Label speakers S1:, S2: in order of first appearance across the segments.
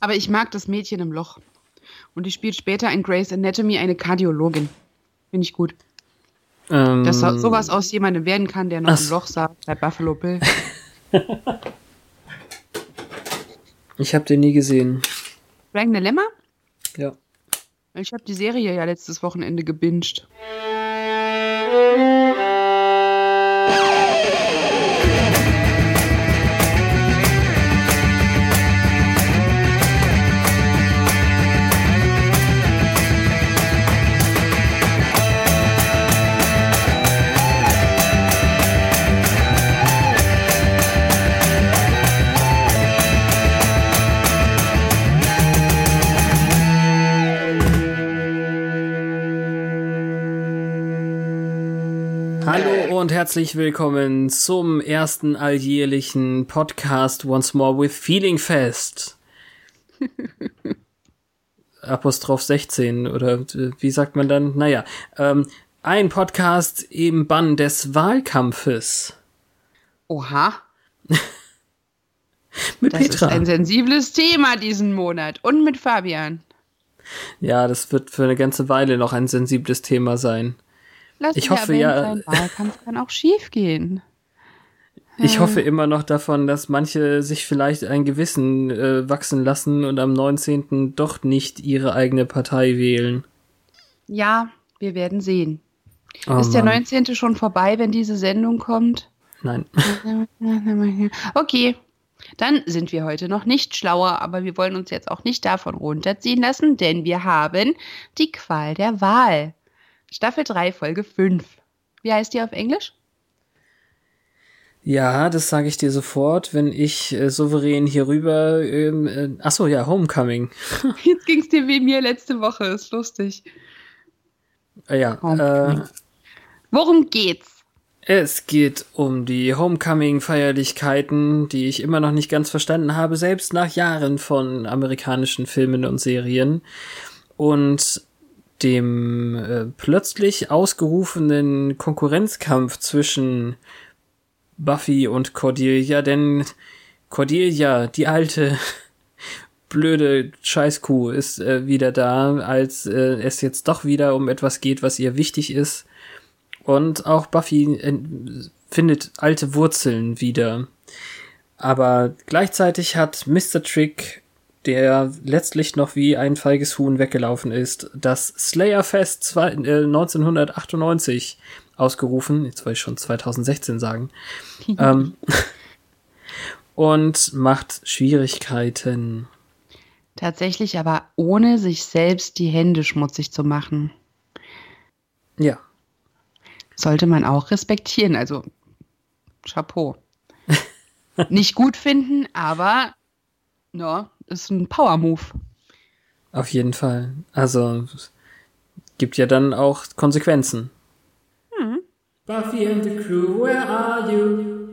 S1: Aber ich mag das Mädchen im Loch. Und die spielt später in Grey's Anatomy eine Kardiologin. Finde ich gut.
S2: Ähm,
S1: Dass so- sowas aus jemandem werden kann, der noch
S2: Ach
S1: im. Loch saß bei Buffalo Bill.
S2: ich habe den nie gesehen.
S1: Frank Dilemma?
S2: Ja.
S1: Ich habe die Serie ja letztes Wochenende gebinged.
S2: Herzlich willkommen zum ersten alljährlichen Podcast Once More with Feeling Fest. Apostroph 16 oder wie sagt man dann? Naja, ähm, ein Podcast im Bann des Wahlkampfes
S1: Oha,
S2: mit
S1: das ist
S2: Petra.
S1: ein sensibles Thema diesen Monat. Und mit Fabian.
S2: Ja, das wird für eine ganze Weile noch ein sensibles Thema sein.
S1: Lass
S2: Ich hoffe, ja-
S1: Wahlkampf kann auch schief gehen.
S2: Ich hoffe immer noch davon, dass manche sich vielleicht ein Gewissen äh, wachsen lassen und am 19. doch nicht ihre eigene Partei wählen.
S1: Ja, wir werden sehen.
S2: Oh
S1: ist der
S2: Mann.
S1: 19. schon vorbei, wenn diese Sendung kommt?
S2: Nein.
S1: Okay, dann sind wir heute noch nicht schlauer, aber wir wollen uns jetzt auch nicht davon runterziehen lassen, denn wir haben die Qual der Wahl. Staffel 3, Folge 5. Wie heißt die auf Englisch?
S2: Ja, das sage ich dir sofort, wenn ich äh, souverän hier rüber. Ähm, äh, achso, ja, Homecoming.
S1: Jetzt ging es dir wie mir letzte Woche, ist lustig.
S2: Äh, ja, äh.
S1: Worum geht's?
S2: es geht um die Homecoming-Feierlichkeiten, die ich immer noch nicht ganz verstanden habe, selbst nach Jahren von amerikanischen Filmen und Serien. Und dem äh, plötzlich ausgerufenen Konkurrenzkampf zwischen Buffy und Cordelia, denn Cordelia, die alte blöde Scheißkuh, ist äh, wieder da, als äh, es jetzt doch wieder um etwas geht, was ihr wichtig ist. Und auch Buffy äh, findet alte Wurzeln wieder. Aber gleichzeitig hat Mr. Trick, der letztlich noch wie ein feiges Huhn weggelaufen ist, das Slayerfest zwei, äh, 1998 ausgerufen. Jetzt wollte ich schon 2016 sagen. ähm, und macht Schwierigkeiten.
S1: Tatsächlich aber ohne sich selbst die Hände schmutzig zu machen.
S2: Ja.
S1: Sollte man auch respektieren, also Chapeau. Nicht gut finden, aber no, ist ein Power-Move.
S2: Auf jeden Fall. Also gibt ja dann auch Konsequenzen. Buffy and the Crew, where are you?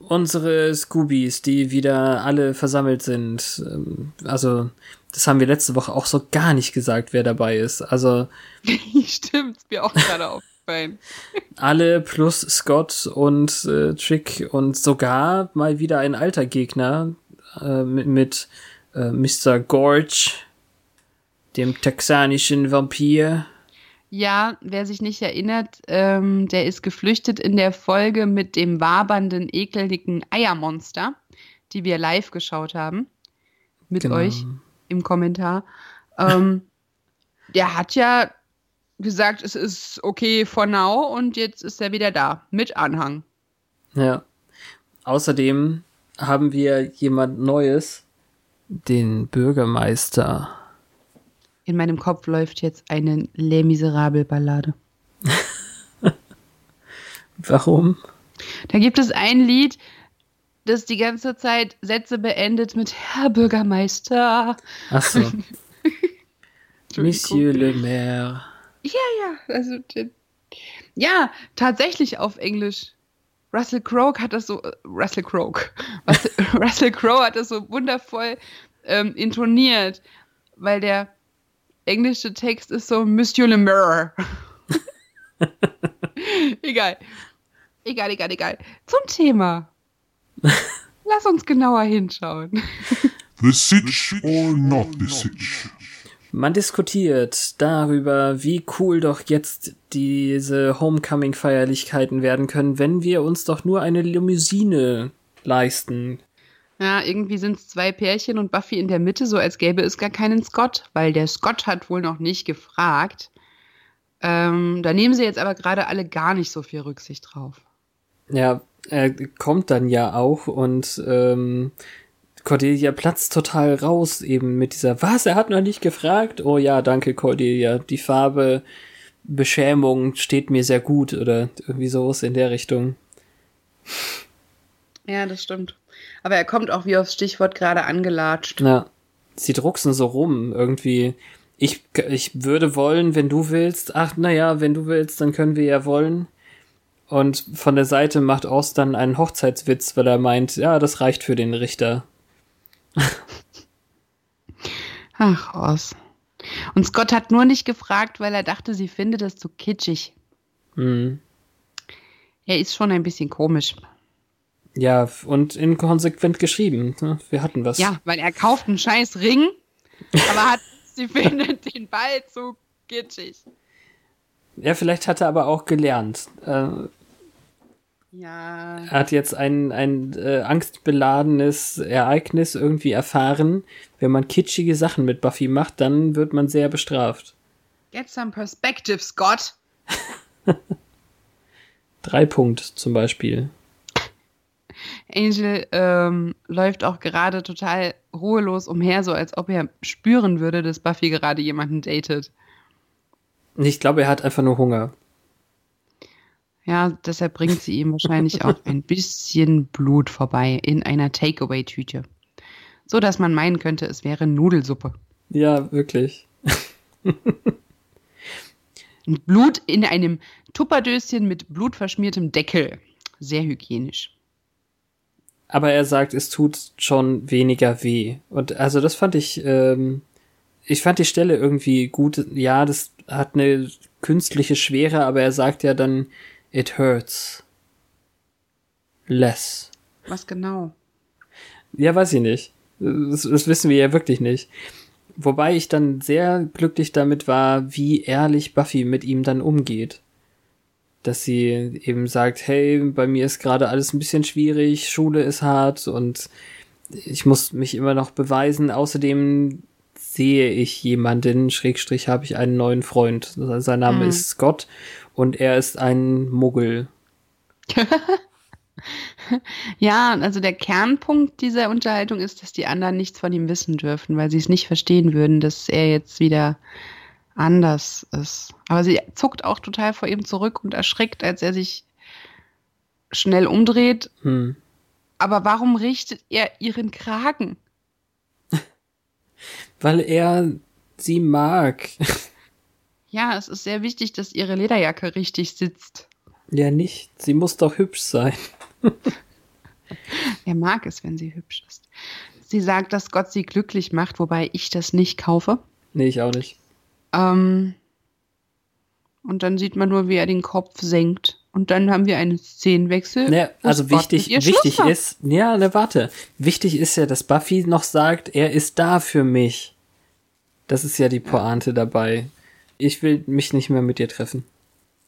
S2: Unsere Scoobies, die wieder alle versammelt sind. Ähm, Also, das haben wir letzte Woche auch so gar nicht gesagt, wer dabei ist. Also,
S1: Stimmt, ist mir auch gerade aufgefallen.
S2: alle plus Scott und äh, Trick und sogar mal wieder ein alter Gegner äh, mit, mit äh, Mr. Gorge, dem texanischen Vampir.
S1: Ja, wer sich nicht erinnert, ähm, der ist geflüchtet in der Folge mit dem wabernden, ekeligen Eiermonster, die wir live geschaut haben. Mit
S2: Genau.
S1: euch im Kommentar. Ähm, der hat ja gesagt, es ist okay for now und jetzt ist er wieder da. Mit Anhang.
S2: Ja. Außerdem haben wir jemand Neues, den Bürgermeister.
S1: In meinem Kopf läuft jetzt eine Les Miserable Ballade.
S2: Warum?
S1: Da gibt es ein Lied, das die ganze Zeit Sätze beendet mit Herr Bürgermeister.
S2: Ach so. Monsieur le Maire.
S1: Ja, ja, also ja, tatsächlich auf Englisch. Russell Crowe hat das so, äh, Russell Crowe, Russell, Crowe hat das so wundervoll ähm, intoniert, weil der englische Text ist so Monsieur le Maire. egal. Egal, egal, egal. Zum Thema. Lass uns genauer hinschauen.
S3: The Sitch or not the Sitch?
S2: Man diskutiert darüber, wie cool doch jetzt diese Homecoming-Feierlichkeiten werden können, wenn wir uns doch nur eine Limousine leisten.
S1: Ja, irgendwie sind es zwei Pärchen und Buffy in der Mitte, so als gäbe es gar keinen Scott, weil der Scott hat wohl noch nicht gefragt. Ähm, da nehmen sie jetzt aber gerade alle gar nicht so viel Rücksicht drauf.
S2: Ja, er kommt dann ja auch und ähm, Cordelia platzt total raus eben mit dieser, was, er hat noch nicht gefragt? Oh ja, danke Cordelia, die Farbe Beschämung steht mir sehr gut oder irgendwie sowas in der Richtung.
S1: Ja, das stimmt. Aber er kommt auch wie aufs Stichwort gerade angelatscht.
S2: Ja, sie drucksen so rum irgendwie. Ich, ich würde wollen, wenn du willst. Ach, naja, wenn du willst, dann können wir ja wollen. Und von der Seite macht Ost dann einen Hochzeitswitz, weil er meint, ja, das reicht für den Richter.
S1: Ach, Oz. Und Scott hat nur nicht gefragt, weil er dachte, sie finde das zu kitschig.
S2: Hm.
S1: Er ist schon ein bisschen komisch.
S2: Ja, und inkonsequent geschrieben. Wir hatten was.
S1: Ja, weil er kauft einen scheiß Ring, aber hat, sie findet den Ball zu kitschig.
S2: Ja, vielleicht hat er aber auch gelernt. Äh,
S1: ja.
S2: Er hat jetzt ein, ein äh, angstbeladenes Ereignis irgendwie erfahren. Wenn man kitschige Sachen mit Buffy macht, dann wird man sehr bestraft.
S1: Get some perspective, Scott.
S2: Drei Punkt zum Beispiel.
S1: Angel ähm, läuft auch gerade total ruhelos umher, so als ob er spüren würde, dass Buffy gerade jemanden datet.
S2: Ich glaube, er hat einfach nur Hunger.
S1: Ja, deshalb bringt sie ihm wahrscheinlich auch ein bisschen Blut vorbei in einer Takeaway-Tüte. So dass man meinen könnte, es wäre Nudelsuppe.
S2: Ja, wirklich.
S1: Blut in einem Tupperdöschen mit blutverschmiertem Deckel. Sehr hygienisch.
S2: Aber er sagt, es tut schon weniger weh. Und also das fand ich, ähm, ich fand die Stelle irgendwie gut. Ja, das hat eine künstliche Schwere, aber er sagt ja dann, it hurts. Less.
S1: Was genau?
S2: Ja, weiß ich nicht. Das, das wissen wir ja wirklich nicht. Wobei ich dann sehr glücklich damit war, wie ehrlich Buffy mit ihm dann umgeht. Dass sie eben sagt, hey, bei mir ist gerade alles ein bisschen schwierig, Schule ist hart und ich muss mich immer noch beweisen. Außerdem sehe ich jemanden, Schrägstrich habe ich einen neuen Freund. Sein Name mhm. ist Scott und er ist ein Muggel.
S1: ja, also der Kernpunkt dieser Unterhaltung ist, dass die anderen nichts von ihm wissen dürfen, weil sie es nicht verstehen würden, dass er jetzt wieder anders ist. Aber sie zuckt auch total vor ihm zurück und erschrickt, als er sich schnell umdreht.
S2: Hm.
S1: Aber warum richtet er ihren Kragen?
S2: Weil er sie mag.
S1: Ja, es ist sehr wichtig, dass ihre Lederjacke richtig sitzt.
S2: Ja, nicht. Sie muss doch hübsch sein.
S1: er mag es, wenn sie hübsch ist. Sie sagt, dass Gott sie glücklich macht, wobei ich das nicht kaufe.
S2: Nee, ich auch nicht.
S1: Ähm, und dann sieht man nur, wie er den Kopf senkt. Und dann haben wir einen Szenenwechsel.
S2: Ja, also wichtig, wichtig ist, ja, ne, warte. Wichtig ist ja, dass Buffy noch sagt, er ist da für mich. Das ist ja die Pointe dabei. Ich will mich nicht mehr mit dir treffen.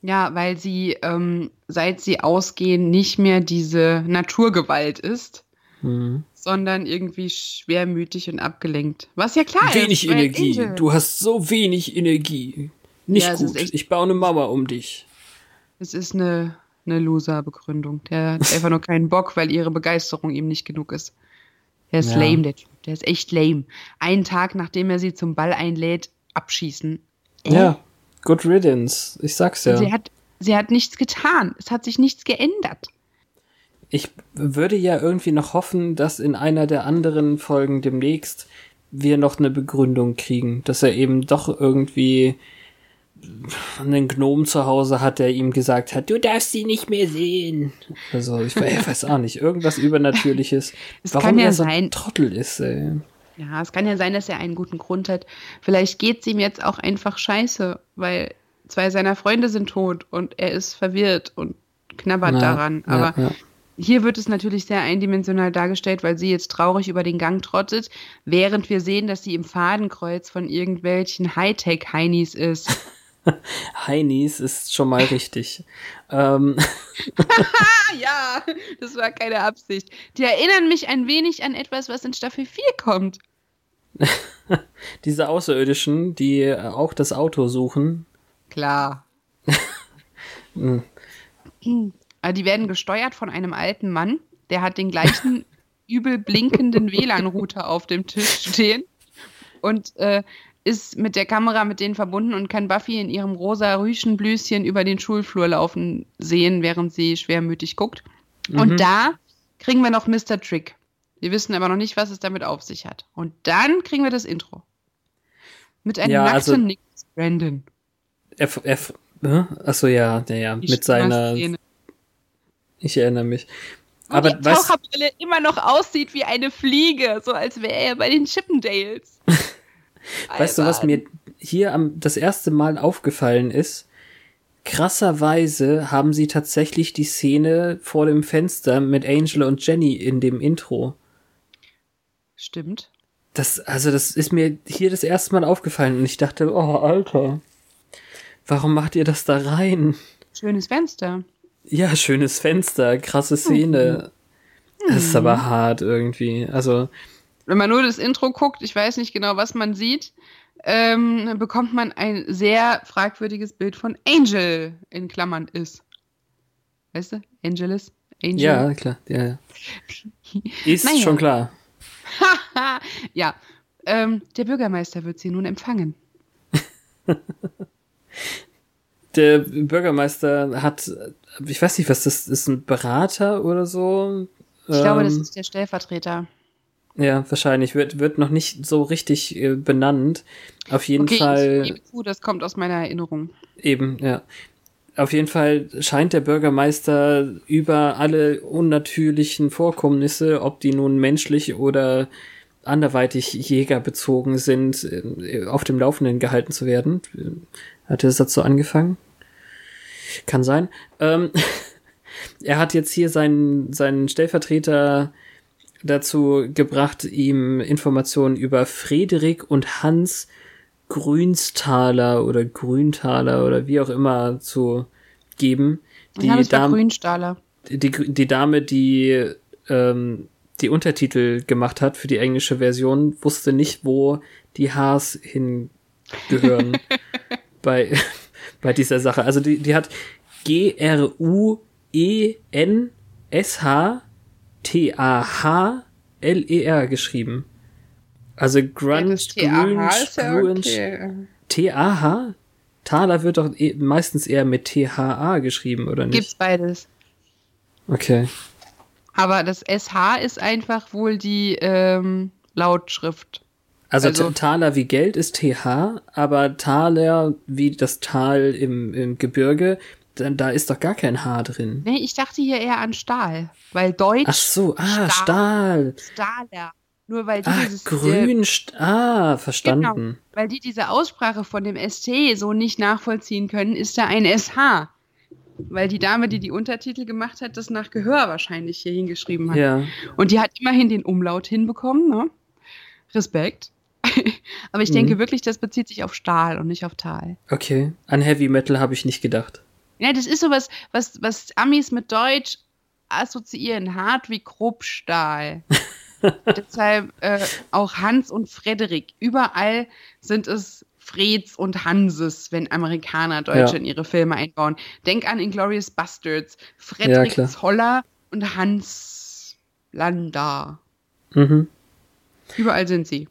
S1: Ja, weil sie, ähm, seit sie ausgehen, nicht mehr diese Naturgewalt ist,
S2: mhm.
S1: sondern irgendwie schwermütig und abgelenkt. Was ja klar
S2: wenig
S1: ist.
S2: Wenig Energie. Angel. Du hast so wenig Energie. Nicht ja, gut. Ich baue eine Mama um dich.
S1: Es ist eine, eine Loser-Begründung. Der hat einfach nur keinen Bock, weil ihre Begeisterung ihm nicht genug ist. Der ist ja. lame, der Typ. Der ist echt lame. Einen Tag, nachdem er sie zum Ball einlädt, abschießen.
S2: Äh? Ja, good riddance. Ich sag's ja.
S1: Sie hat, sie hat nichts getan. Es hat sich nichts geändert.
S2: Ich würde ja irgendwie noch hoffen, dass in einer der anderen Folgen demnächst wir noch eine Begründung kriegen, dass er eben doch irgendwie einen Gnom zu Hause hat, der ihm gesagt hat, du darfst sie nicht mehr sehen. Also ich weiß auch nicht, irgendwas Übernatürliches.
S1: Es Warum ja
S2: er so
S1: ein
S2: Trottel ist, ey.
S1: Ja, es kann ja sein, dass er einen guten Grund hat. Vielleicht geht es ihm jetzt auch einfach scheiße, weil zwei seiner Freunde sind tot und er ist verwirrt und knabbert ja, daran. Aber
S2: ja, ja.
S1: hier wird es natürlich sehr eindimensional dargestellt, weil sie jetzt traurig über den Gang trottet, während wir sehen, dass sie im Fadenkreuz von irgendwelchen Hightech-Heinis ist.
S2: Heinis ist schon mal richtig. ähm.
S1: ja, das war keine Absicht. Die erinnern mich ein wenig an etwas, was in Staffel 4 kommt.
S2: Diese Außerirdischen, die auch das Auto suchen.
S1: Klar. hm. Also die werden gesteuert von einem alten Mann, der hat den gleichen übel blinkenden WLAN-Router auf dem Tisch stehen und äh, ist mit der Kamera mit denen verbunden und kann Buffy in ihrem rosa Rüschenblüschen über den Schulflur laufen sehen, während sie schwermütig guckt. Mhm. Und da kriegen wir noch Mr. Trick. Wir wissen aber noch nicht, was es damit auf sich hat. Und dann kriegen wir das Intro. Mit einem ja, nackten also, Nick Brandon.
S2: Er, er, achso, ja, ja, ja, mit seiner. Szene. Ich erinnere mich.
S1: Und aber die Taucherbrille immer noch aussieht wie eine Fliege, so als wäre er bei den Chippendales.
S2: weißt du, was mir hier am, das erste Mal aufgefallen ist? Krasserweise haben sie tatsächlich die Szene vor dem Fenster mit Angel und Jenny in dem Intro.
S1: Stimmt.
S2: Das, also, das ist mir hier das erste Mal aufgefallen und ich dachte, oh, Alter, warum macht ihr das da rein?
S1: Schönes Fenster.
S2: Ja, schönes Fenster, krasse Szene. Mhm. Das ist aber hart irgendwie. Also.
S1: Wenn man nur das Intro guckt, ich weiß nicht genau, was man sieht, ähm, bekommt man ein sehr fragwürdiges Bild von Angel in Klammern ist. Weißt du? Angelus?
S2: Angel? Ja, klar. Ja, ja. Ist naja. schon klar.
S1: ja. Ähm, der Bürgermeister wird sie nun empfangen.
S2: der Bürgermeister hat ich weiß nicht, was das ist, ein Berater oder so?
S1: Ich ähm, glaube, das ähm, ist der Stellvertreter.
S2: Ja, wahrscheinlich. Wird, wird noch nicht so richtig äh, benannt. Auf jeden okay, Fall. Ich
S1: zu, das kommt aus meiner Erinnerung.
S2: Eben, ja. Auf jeden Fall scheint der Bürgermeister über alle unnatürlichen Vorkommnisse, ob die nun menschlich oder anderweitig jägerbezogen sind, äh, auf dem Laufenden gehalten zu werden. Hat er das dazu angefangen? Kann sein. Ähm, er hat jetzt hier seinen, seinen Stellvertreter dazu gebracht, ihm Informationen über Frederik und Hans Grünsthaler oder Grüntaler oder wie auch immer zu geben.
S1: Die Dame, Grünstahler.
S2: Die, die Dame, die ähm, die Untertitel gemacht hat für die englische Version, wusste nicht, wo die Hs hingehören bei, bei dieser Sache. Also die, die hat G-R-U-E-N-S-H-T-A-H-L-E-R geschrieben. Also Grunge, Grunge, Grunge, T-A-H? Thaler wird doch e meistens eher mit T-H-A geschrieben, oder nicht?
S1: Gibt's beides.
S2: Okay.
S1: Aber das SH ist einfach wohl die ähm, Lautschrift.
S2: Also, also Taler wie Geld ist TH, aber Taler wie das Tal im, im Gebirge, dann, da ist doch gar kein H drin.
S1: Nee, ich dachte hier eher an Stahl, weil Deutsch.
S2: Ach so, ah, Stahl.
S1: Stahl. ja. Nur weil die
S2: Ach, dieses grün, äh, ah, verstanden. Genau,
S1: weil die diese Aussprache von dem ST so nicht nachvollziehen können, ist da ein SH. Weil die Dame, die die Untertitel gemacht hat, das nach Gehör wahrscheinlich hier hingeschrieben hat.
S2: Ja.
S1: Und die hat immerhin den Umlaut hinbekommen, ne? Respekt. Aber ich mhm. denke wirklich, das bezieht sich auf Stahl und nicht auf Tal.
S2: Okay. An Heavy Metal habe ich nicht gedacht.
S1: Ja, das ist sowas, was, was Amis mit Deutsch assoziieren. Hart wie Kruppstahl. Deshalb äh, auch Hans und Frederik. Überall sind es Freds und Hanses, wenn Amerikaner Deutsche ja. in ihre Filme einbauen. Denk an Inglorious Bastards. Frederik ja, Zoller und Hans Landa.
S2: Mhm.
S1: Überall sind sie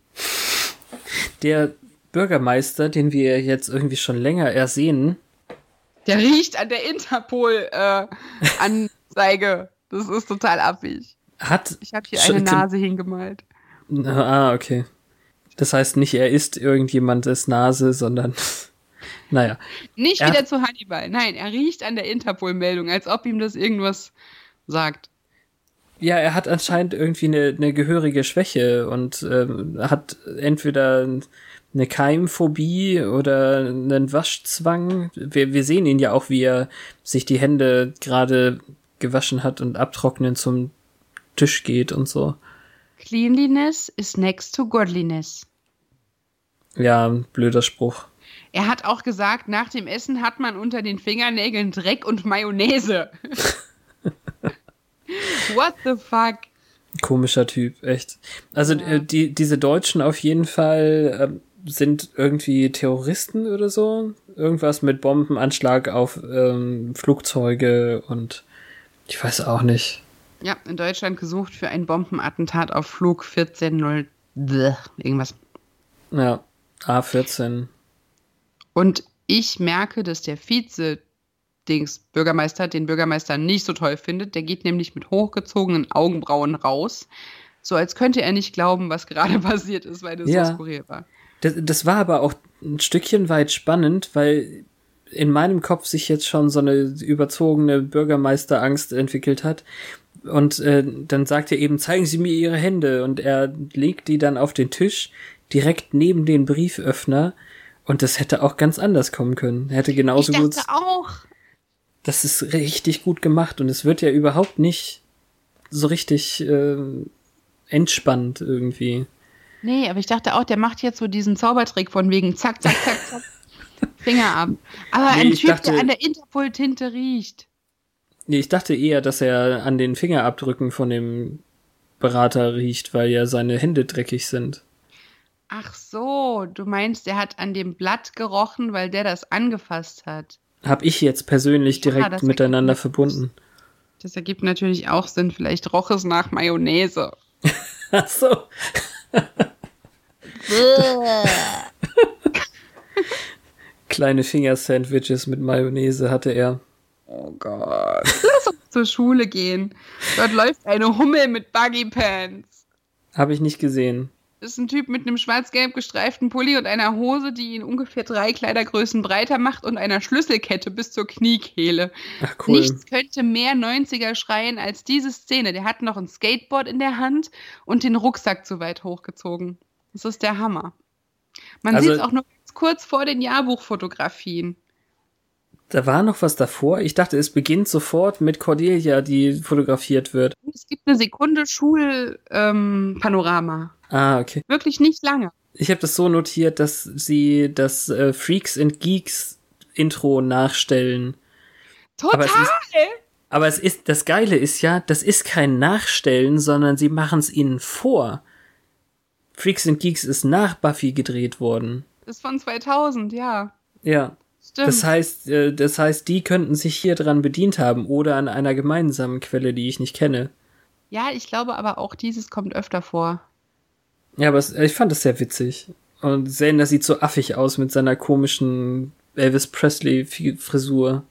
S2: der Bürgermeister, den wir jetzt irgendwie schon länger ersehen.
S1: Der riecht an der Interpol-Anzeige. Äh, das ist total abwegig.
S2: Hat.
S1: Ich habe hier eine Nase hingemalt.
S2: Ah, okay. Das heißt nicht, er ist irgendjemandes Nase, sondern. naja.
S1: Nicht er wieder zu Hannibal. Nein, er riecht an der Interpol-Meldung, als ob ihm das irgendwas sagt.
S2: Ja, er hat anscheinend irgendwie eine, eine gehörige Schwäche und ähm, hat entweder eine Keimphobie oder einen Waschzwang. Wir, wir sehen ihn ja auch, wie er sich die Hände gerade gewaschen hat und abtrocknen zum Tisch geht und so.
S1: Cleanliness is next to godliness.
S2: Ja, blöder Spruch.
S1: Er hat auch gesagt, nach dem Essen hat man unter den Fingernägeln Dreck und Mayonnaise. What the fuck?
S2: Komischer Typ, echt. Also
S1: Ja.
S2: äh, die, diese Deutschen auf jeden Fall äh, sind irgendwie Terroristen oder so. Irgendwas mit Bombenanschlag auf ähm, Flugzeuge und ich weiß auch nicht.
S1: Ja, in Deutschland gesucht für ein Bombenattentat auf Flug 14.0 Bleh, irgendwas.
S2: Ja, A14.
S1: Und ich merke, dass der Vize Dings Bürgermeister den Bürgermeister nicht so toll findet. Der geht nämlich mit hochgezogenen Augenbrauen raus. So als könnte er nicht glauben, was gerade passiert ist, weil das
S2: Ja.
S1: so skurril war.
S2: Das, das war aber auch ein Stückchen weit spannend, weil in meinem Kopf sich jetzt schon so eine überzogene Bürgermeisterangst entwickelt hat. Und äh, dann sagt er eben, zeigen Sie mir Ihre Hände. Und er legt die dann auf den Tisch, direkt neben den Brieföffner. Und das hätte auch ganz anders kommen können. Er hätte genauso
S1: ich
S2: gut.
S1: dachte auch.
S2: Das ist richtig gut gemacht. Und es wird ja überhaupt nicht so richtig äh, entspannt irgendwie.
S1: Nee, aber ich dachte auch, der macht jetzt so diesen Zaubertrick von wegen zack, zack, zack, zack. Finger ab. Aber
S2: Nee,
S1: ein Typ,
S2: dachte-
S1: der an der Interpol-Tinte riecht.
S2: Nee, ich dachte eher, dass er an den Fingerabdrücken von dem Berater riecht, weil ja seine Hände dreckig sind.
S1: Ach so, du meinst, der hat an dem Blatt gerochen, weil der das angefasst hat.
S2: Hab ich jetzt persönlich
S1: Ja,
S2: direkt
S1: das
S2: miteinander
S1: ergibt-
S2: verbunden.
S1: Das ergibt natürlich auch Sinn. Vielleicht roch es nach Mayonnaise.
S2: Ach so. Kleine Fingersandwiches mit Mayonnaise hatte er.
S1: Oh Gott. Lass uns zur Schule gehen. Dort läuft eine Hummel mit Buggy Pants.
S2: Habe ich nicht gesehen.
S1: Das ist ein Typ mit einem schwarz-gelb gestreiften Pulli und einer Hose, die ihn ungefähr drei Kleidergrößen breiter macht und einer Schlüsselkette bis zur Kniekehle.
S2: Ach cool.
S1: Nichts könnte mehr 90er schreien als diese Szene. Der hat noch ein Skateboard in der Hand und den Rucksack zu weit hochgezogen. Das ist der Hammer. Man
S2: Also-
S1: sieht es auch nur ganz kurz vor den Jahrbuchfotografien.
S2: Da war noch was davor. Ich dachte, es beginnt sofort mit Cordelia, die fotografiert wird.
S1: Es gibt eine Sekunde Schulpanorama. Ähm.
S2: Ah, okay.
S1: Wirklich nicht lange.
S2: Ich habe das so notiert, dass sie das äh, Freaks and Geeks Intro nachstellen.
S1: Total!
S2: Aber es ist, aber es ist, das Geile ist ja, das ist kein Nachstellen, sondern sie machen es ihnen vor. Freaks and Geeks ist nach Buffy gedreht worden.
S1: ist von 2000, ja.
S2: Ja.
S1: Stimmt.
S2: Das heißt, äh, das heißt, die könnten sich hier dran bedient haben oder an einer gemeinsamen Quelle, die ich nicht kenne.
S1: ja, ich glaube aber auch dieses kommt öfter vor.
S2: Ja, aber ich fand das sehr witzig. Und Zane, sieht so affig aus mit seiner komischen Elvis Presley Fi- Frisur.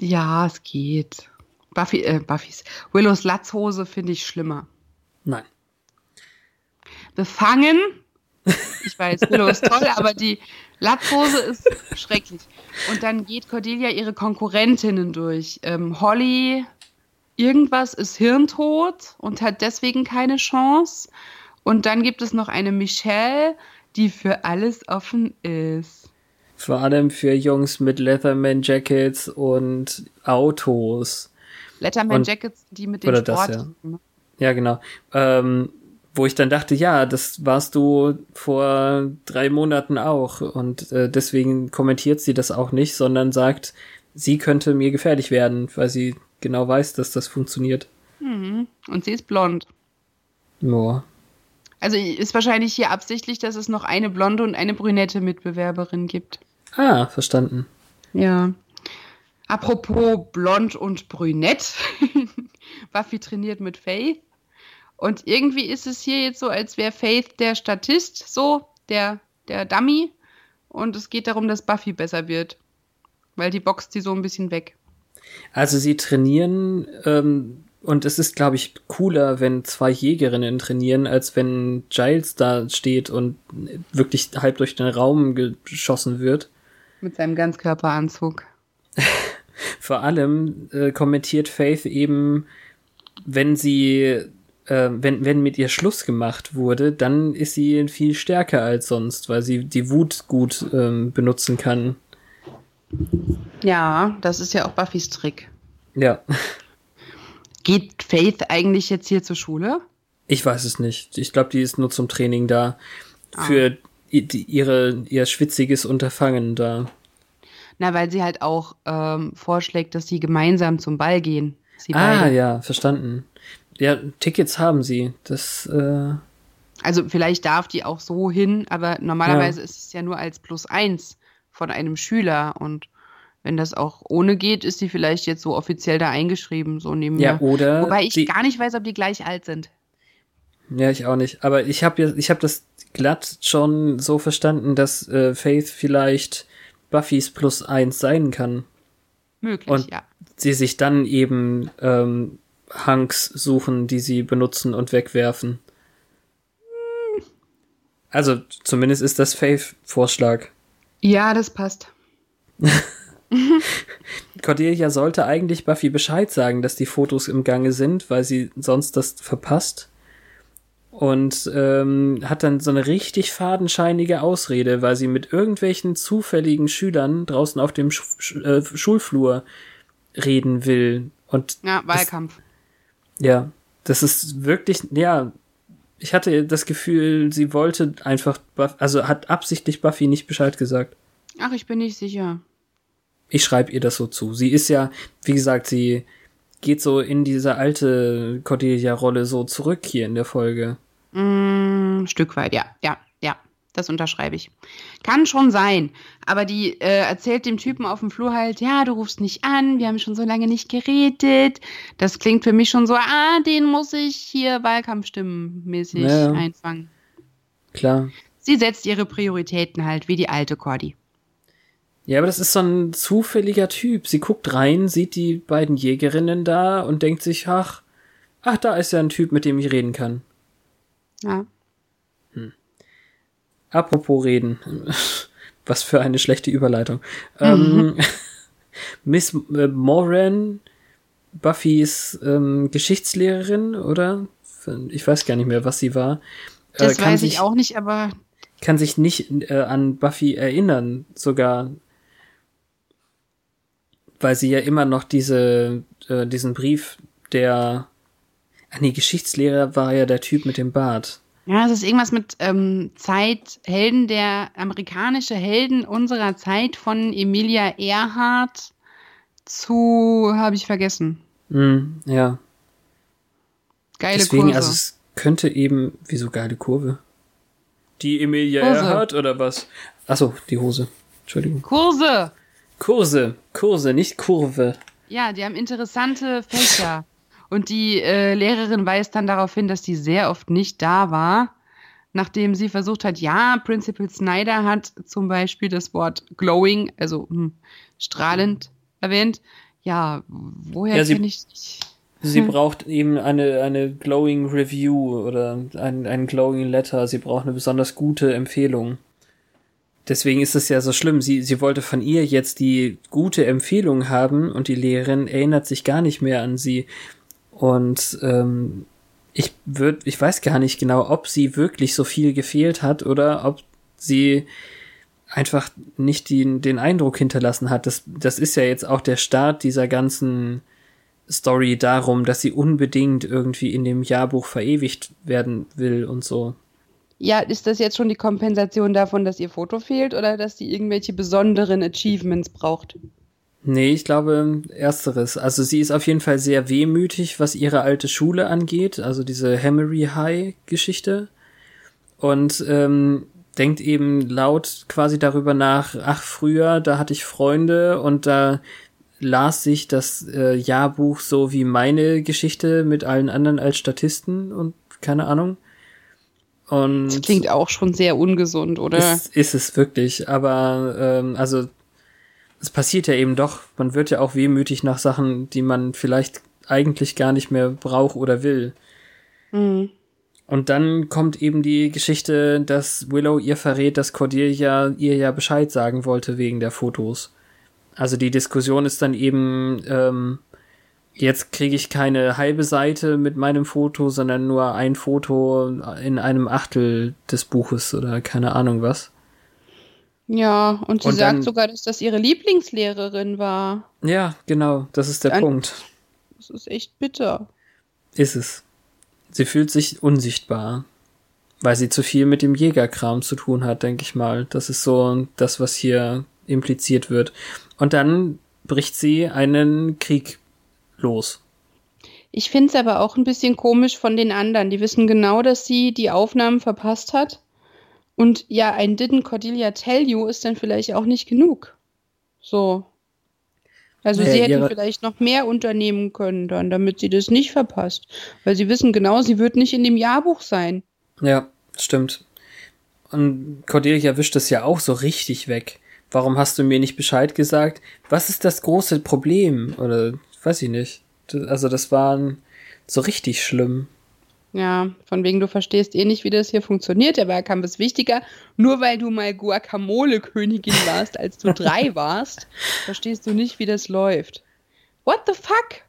S1: Ja, es geht. Buffy, äh, Buffys. Willows Latzhose finde ich schlimmer.
S2: Nein.
S1: Befangen. Ich weiß, Willow ist toll, aber die Latzhose ist schrecklich. Und dann geht Cordelia ihre Konkurrentinnen durch. Ähm, Holly, irgendwas ist hirntot und hat deswegen keine Chance. Und dann gibt es noch eine Michelle, die für alles offen ist.
S2: Vor allem für Jungs mit Leatherman Jackets und Autos.
S1: Letterman
S2: Und-
S1: Jackets, die mit den
S2: oder das,
S1: Sport.
S2: ja. Ja, genau. Ähm, wo ich dann dachte, ja, das warst du vor drei Monaten auch. Und äh, deswegen kommentiert sie das auch nicht, sondern sagt, sie könnte mir gefährlich werden, weil sie genau weiß, dass das funktioniert.
S1: Mhm. Und sie ist blond.
S2: Ja.
S1: Also ist wahrscheinlich hier absichtlich, dass es noch eine blonde und eine brünette Mitbewerberin gibt.
S2: Ah, verstanden.
S1: Ja. Apropos blond und brünett. Buffy trainiert mit Faith. Und irgendwie ist es hier jetzt so, als wäre Faith der Statist, so, der, der Dummy. Und es geht darum, dass Buffy besser wird. Weil die boxt sie so ein bisschen weg.
S2: Also sie trainieren ähm, und es ist, glaube ich, cooler, wenn zwei Jägerinnen trainieren, als wenn Giles da steht und wirklich halb durch den Raum geschossen wird.
S1: Mit seinem Ganzkörperanzug.
S2: Vor allem äh, kommentiert Faith eben, wenn sie, äh, wenn, wenn mit ihr Schluss gemacht wurde, dann ist sie viel stärker als sonst, weil sie die Wut gut ähm, benutzen kann.
S1: Ja, das ist ja auch Buffys Trick.
S2: Ja.
S1: Geht Faith eigentlich jetzt hier zur Schule?
S2: Ich weiß es nicht. Ich glaube, die ist nur zum Training da. Für i- die, ihre, ihr schwitziges Unterfangen da.
S1: Na, weil sie halt auch ähm, vorschlägt, dass sie gemeinsam zum Ball gehen. Sie
S2: Ah,
S1: beide.
S2: ja, verstanden. Ja, Tickets haben sie. Das, äh,
S1: Also vielleicht darf die auch so hin, aber normalerweise ist es ja nur als Plus eins von einem Schüler und wenn das auch ohne geht, ist sie vielleicht jetzt so offiziell da eingeschrieben, so neben
S2: ja,
S1: mir.
S2: oder.
S1: Wobei ich gar nicht weiß, ob die gleich alt sind.
S2: Ja, ich auch nicht. Aber ich habe ja, ich habe das glatt schon so verstanden, dass äh, Faith vielleicht Buffys plus eins sein kann.
S1: Möglich,
S2: Und-
S1: ja.
S2: Sie sich dann eben ähm, Hunks suchen, die sie benutzen und wegwerfen. Also zumindest ist das Faith-Vorschlag.
S1: Ja, das passt.
S2: Cordelia sollte eigentlich Buffy Bescheid sagen, dass die Fotos im Gange sind, weil sie sonst das verpasst. Und ähm, hat dann so eine richtig fadenscheinige Ausrede, weil sie mit irgendwelchen zufälligen Schülern draußen auf dem Sch Sch äh, Schulflur reden will. Und
S1: Ja, Wahlkampf.
S2: Ja, das ist wirklich, ja, ich hatte das Gefühl, sie wollte einfach, Buff also hat absichtlich Buffy nicht Bescheid gesagt.
S1: Ach, ich bin nicht sicher.
S2: Ich schreibe ihr das so zu. Sie ist ja, wie gesagt, sie geht so in diese alte Cordelia-Rolle so zurück hier in der Folge.
S1: Mm, Stück weit, ja, ja. Das unterschreibe ich. Kann schon sein. Aber die äh, erzählt dem Typen auf dem Flur halt, ja, du rufst nicht an, wir haben schon so lange nicht geredet. Das klingt für mich schon so, ah, den muss ich hier Wahlkampfstimmenmäßig
S2: Ja.
S1: einfangen.
S2: Klar.
S1: Sie setzt ihre Prioritäten halt, wie die alte Cordy.
S2: Ja, aber das ist so ein zufälliger Typ. Sie guckt rein, sieht die beiden Jägerinnen da und denkt sich, ach, ach, da ist ja ein Typ, mit dem ich reden kann.
S1: Ja.
S2: Apropos reden. Was für eine schlechte Überleitung. Ähm, Miss äh, Moran, Buffys ähm, Geschichtslehrerin, oder? Ich weiß gar nicht mehr, was sie war. Äh,
S1: Das
S2: kann
S1: weiß
S2: sich,
S1: ich auch nicht, aber
S2: Kann sich nicht äh, an Buffy erinnern, sogar. Weil sie ja immer noch diese, äh, diesen Brief der. Ah nee, Geschichtslehrer war ja der Typ mit dem Bart.
S1: Ja, es ist irgendwas mit ähm, Zeit, Helden, der amerikanische Helden unserer Zeit von Emilia Earhart zu, habe ich vergessen.
S2: Hm, ja.
S1: Geile
S2: Deswegen,
S1: Kurse.
S2: also es könnte eben, wieso geile Kurve? Die Emilia
S1: Kurse.
S2: Earhart oder was? Achso, die Hose. Entschuldigung.
S1: Kurse!
S2: Kurse, Kurse, nicht Kurve.
S1: Ja, die haben interessante Fächer. Und die äh, Lehrerin weist dann darauf hin, dass die sehr oft nicht da war, nachdem sie versucht hat, ja, Principal Snyder hat zum Beispiel das Wort glowing, also hm, strahlend erwähnt. Ja, woher
S2: Ja, sie-
S1: kenne ich nicht?
S2: Sie
S1: Hm.
S2: braucht eben eine, eine glowing Review oder ein, ein glowing Letter. Sie braucht eine besonders gute Empfehlung. Deswegen ist es ja so schlimm. Sie, sie wollte von ihr jetzt die gute Empfehlung haben und die Lehrerin erinnert sich gar nicht mehr an sie. Und ähm, ich würde, ich weiß gar nicht genau, ob sie wirklich so viel gefehlt hat oder ob sie einfach nicht den, den Eindruck hinterlassen hat. Das, das ist ja jetzt auch der Start dieser ganzen Story darum, dass sie unbedingt irgendwie in dem Jahrbuch verewigt werden will und so.
S1: Ja, ist das jetzt schon die Kompensation davon, dass ihr Foto fehlt oder dass sie irgendwelche besonderen Achievements braucht?
S2: Nee, ich glaube ersteres. Also sie ist auf jeden Fall sehr wehmütig, was ihre alte Schule angeht, also diese Hammery High Geschichte. Und ähm, denkt eben laut quasi darüber nach, ach früher, da hatte ich Freunde und da las sich das äh, Jahrbuch so wie meine Geschichte mit allen anderen als Statisten und keine Ahnung. Und
S1: Das klingt auch schon sehr ungesund, oder?
S2: ist, ist es wirklich, aber ähm, also es passiert ja eben doch. Man wird ja auch wehmütig nach Sachen, die man vielleicht eigentlich gar nicht mehr braucht oder will.
S1: Mhm.
S2: Und dann kommt eben die Geschichte, dass Willow ihr verrät, dass Cordelia ihr ja Bescheid sagen wollte wegen der Fotos. Also die Diskussion ist dann eben, ähm, jetzt kriege ich keine halbe Seite mit meinem Foto, sondern nur ein Foto in einem Achtel des Buches oder keine Ahnung was.
S1: Ja, und sie
S2: Und
S1: sagt
S2: dann-
S1: sogar, dass das ihre Lieblingslehrerin war.
S2: Ja, genau, das ist der
S1: Dann-
S2: Punkt.
S1: Das ist echt bitter.
S2: Ist es. Sie fühlt sich unsichtbar, weil sie zu viel mit dem Jägerkram zu tun hat, denke ich mal. Das ist so das, was hier impliziert wird. Und dann bricht sie einen Krieg los.
S1: Ich finde es aber auch ein bisschen komisch von den anderen. Die wissen genau, dass sie die Aufnahmen verpasst hat. Und ja, ein Didn't Cordelia tell you ist dann vielleicht auch nicht genug. So. Also
S2: Äh,
S1: sie hätten vielleicht noch mehr unternehmen können dann, damit sie das nicht verpasst. Weil sie wissen genau, sie wird nicht in dem Jahrbuch sein.
S2: Ja, stimmt. Und Cordelia wischt es ja auch so richtig weg. Warum hast du mir nicht Bescheid gesagt? Was ist das große Problem? Oder weiß ich nicht. Das- Also das war so richtig schlimm.
S1: Ja, von wegen, du verstehst eh nicht, wie das hier funktioniert. Der Wahlkampf ist wichtiger. Nur weil du mal Guacamole-Königin warst, als du drei warst, verstehst du nicht, wie das läuft. What the fuck?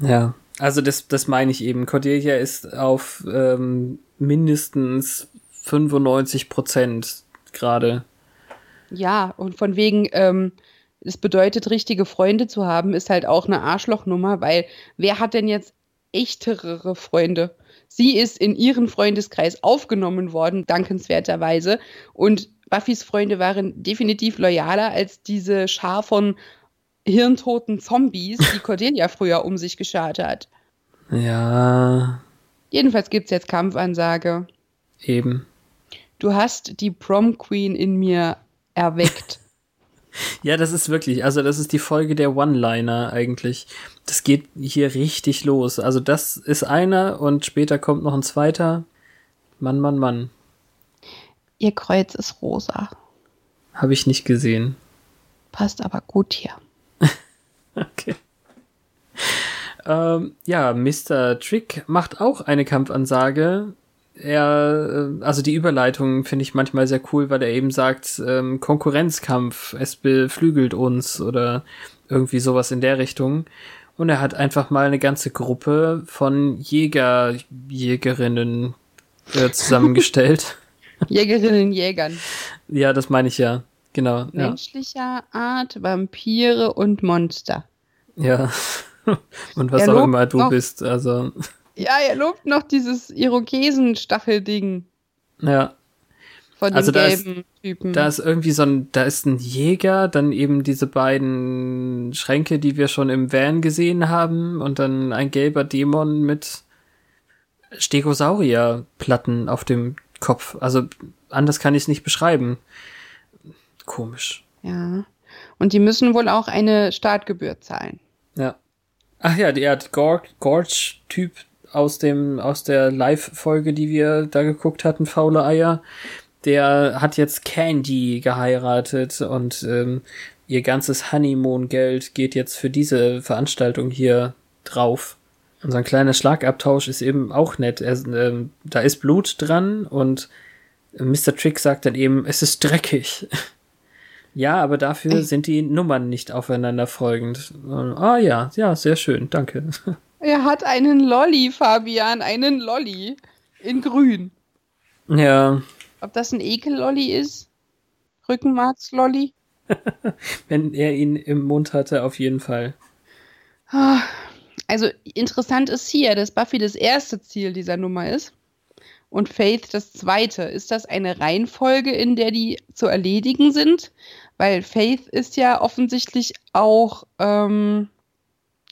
S2: Ja, also das, das meine ich eben. Cordelia ist auf ähm, mindestens 95 Prozent gerade.
S1: Ja, und von wegen, ähm, es bedeutet, richtige Freunde zu haben, ist halt auch eine Arschlochnummer, weil wer hat denn jetzt echtere Freunde? Sie ist in ihren Freundeskreis aufgenommen worden, dankenswerterweise. Und Buffys Freunde waren definitiv loyaler als diese Schar von hirntoten Zombies, die Cordelia früher um sich geschart hat.
S2: Ja,
S1: Jedenfalls gibt's jetzt Kampfansage.
S2: eben.
S1: Du hast die Prom Queen in mir erweckt.
S2: Ja, das ist wirklich, also das ist die Folge der One-Liner eigentlich. Das geht hier richtig los. Also das ist einer und später kommt noch ein zweiter. Mann, Mann, Mann.
S1: Ihr Kreuz ist rosa.
S2: Habe ich nicht gesehen.
S1: Passt aber gut hier.
S2: Okay. Ähm, ja, Mr. Trick macht auch eine Kampfansage. Er, äh, also die Überleitung finde ich manchmal sehr cool, weil er eben sagt, ähm, Konkurrenzkampf, es beflügelt uns oder irgendwie sowas in der Richtung. Und er hat einfach mal eine ganze Gruppe von Jäger, Jägerinnen äh, zusammengestellt.
S1: Jägerinnen, Jägern.
S2: ja, das meine ich ja. Genau. Ja.
S1: Menschlicher Art, Vampire und Monster.
S2: ja. Und was auch immer du
S1: noch-
S2: bist. Also,
S1: Ja, er lobt noch dieses Irokesen-Stachelding
S2: ja.
S1: Von dem
S2: Also da ist-
S1: Typen.
S2: Da ist irgendwie so ein, da ist ein Jäger, dann eben diese beiden Schränke, die wir schon im Van gesehen haben, und dann ein gelber Dämon mit Stegosaurierplatten auf dem Kopf. Also anders kann ich es nicht beschreiben. Komisch.
S1: ja. Und die müssen wohl auch eine Startgebühr zahlen.
S2: Ja. Ach ja, der Gorge-Typ aus dem, aus der Live-Folge, die wir da geguckt hatten, faule Eier. Der hat jetzt Candy geheiratet und ähm, ihr ganzes Honeymoon-Geld geht jetzt für diese Veranstaltung hier drauf. Und so ein kleiner Schlagabtausch ist eben auch nett. Er, ähm, da ist Blut dran und Mr. Trick sagt dann eben, es ist dreckig. Ja, aber dafür sind die Nummern nicht aufeinander folgend. Ah ja, ja, sehr schön, danke.
S1: Er hat einen Lolli, Fabian, einen Lolli. In grün.
S2: Ja,
S1: Ob das ein Ekel-Lolli ist? Rückenmarks-Lolli?
S2: wenn er ihn im Mund hatte, auf jeden Fall.
S1: Ah, Also interessant ist hier, dass Buffy das erste Ziel dieser Nummer ist und Faith das zweite. Ist das eine Reihenfolge, in der die zu erledigen sind? Weil Faith ist ja offensichtlich auch, ähm,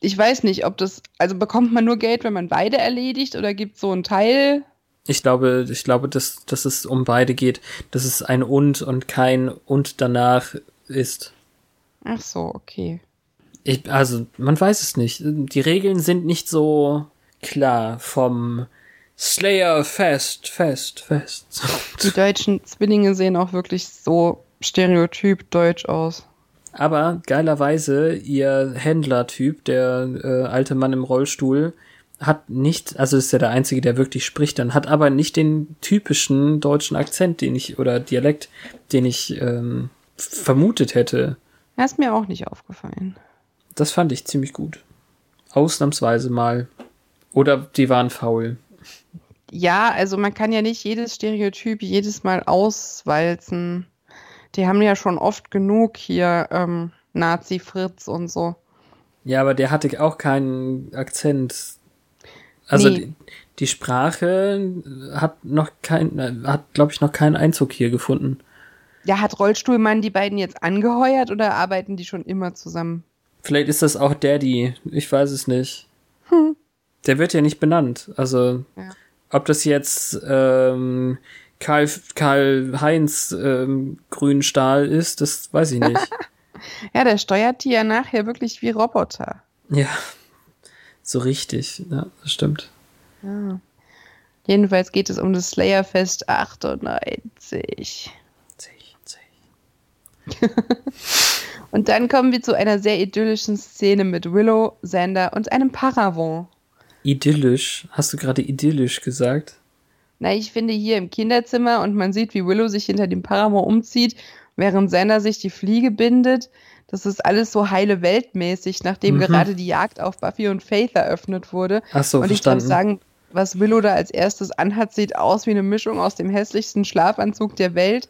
S1: ich weiß nicht, ob das, also bekommt man nur Geld, wenn man beide erledigt oder gibt so einen Teil?
S2: Ich glaube, ich glaube, dass, dass es um beide geht, dass es ein und und kein und danach ist.
S1: Ach so, okay.
S2: Ich, also, man weiß es nicht. Die Regeln sind nicht so klar vom Slayer fest, fest, fest.
S1: Die deutschen Zwillinge sehen auch wirklich so stereotyp deutsch aus.
S2: Aber geilerweise, ihr Händlertyp, der äh, alte Mann im Rollstuhl, hat nicht, also ist ja der Einzige, der wirklich spricht dann, hat aber nicht den typischen deutschen Akzent, den ich, oder Dialekt, den ich ähm, vermutet hätte.
S1: Das ist mir auch nicht aufgefallen.
S2: Das fand ich ziemlich gut. Ausnahmsweise mal. Oder die waren faul.
S1: Ja, also man kann ja nicht jedes Stereotyp jedes Mal auswalzen. Die haben ja schon oft genug hier ähm, Nazi-Fritz und so.
S2: Ja, aber der hatte auch keinen Akzent. Also
S1: Nee.
S2: die, die Sprache hat noch kein, hat glaube ich noch keinen Einzug hier gefunden.
S1: Ja, hat Rollstuhlmann die beiden jetzt angeheuert oder arbeiten die schon immer zusammen?
S2: Vielleicht ist das auch Daddy, ich weiß es nicht. Der wird ja nicht benannt. Also
S1: Ja.
S2: ob das jetzt ähm, Karl, Karl Heinz ähm, Grünstahl ist, das weiß ich nicht.
S1: Ja, der steuert die ja nachher wirklich wie Roboter.
S2: ja, so richtig. Ja, das stimmt.
S1: Ja. Jedenfalls geht es um das Slayerfest 98.
S2: Zig, zig.
S1: Und dann kommen wir zu einer sehr idyllischen Szene mit Willow, Xander und einem Paravent.
S2: Idyllisch. Hast du gerade idyllisch gesagt?
S1: Na, ich finde hier im Kinderzimmer und man sieht, wie Willow sich hinter dem Paravent umzieht, während Xander sich die Fliege bindet. Das ist alles so heile weltmäßig, nachdem
S2: Mhm.
S1: gerade die Jagd auf Buffy und Faith eröffnet wurde.
S2: Ach so,
S1: und ich
S2: verstanden.
S1: sagen, was Willow da als erstes anhat, sieht aus wie eine Mischung aus dem hässlichsten Schlafanzug der Welt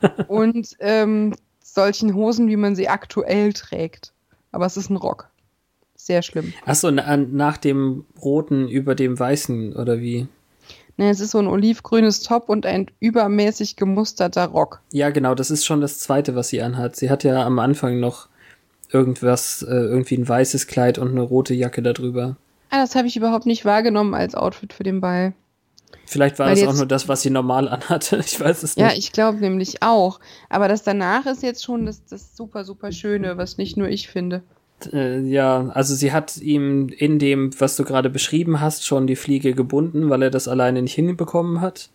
S1: und ähm, solchen Hosen, wie man sie aktuell trägt. Aber es ist ein Rock. Sehr schlimm.
S2: Achso, na, nach dem roten über dem weißen oder wie?
S1: Ne, es ist so ein olivgrünes Top und ein übermäßig gemusterter Rock.
S2: Ja, genau, das ist schon das zweite, was sie anhat. Sie hat ja am Anfang noch irgendwas, äh, irgendwie ein weißes Kleid und eine rote Jacke darüber.
S1: Ah, das habe ich überhaupt nicht wahrgenommen als Outfit für den Ball.
S2: Vielleicht war
S1: Weil
S2: es auch nur das, was sie normal anhatte. Ich weiß es
S1: Ja,
S2: nicht.
S1: ich glaube nämlich auch. Aber das danach ist jetzt schon das, das super, super Schöne, was nicht nur ich finde.
S2: Äh, ja, also sie hat ihm in dem, was du gerade beschrieben hast, schon die Fliege gebunden, weil er das alleine nicht hinbekommen hat.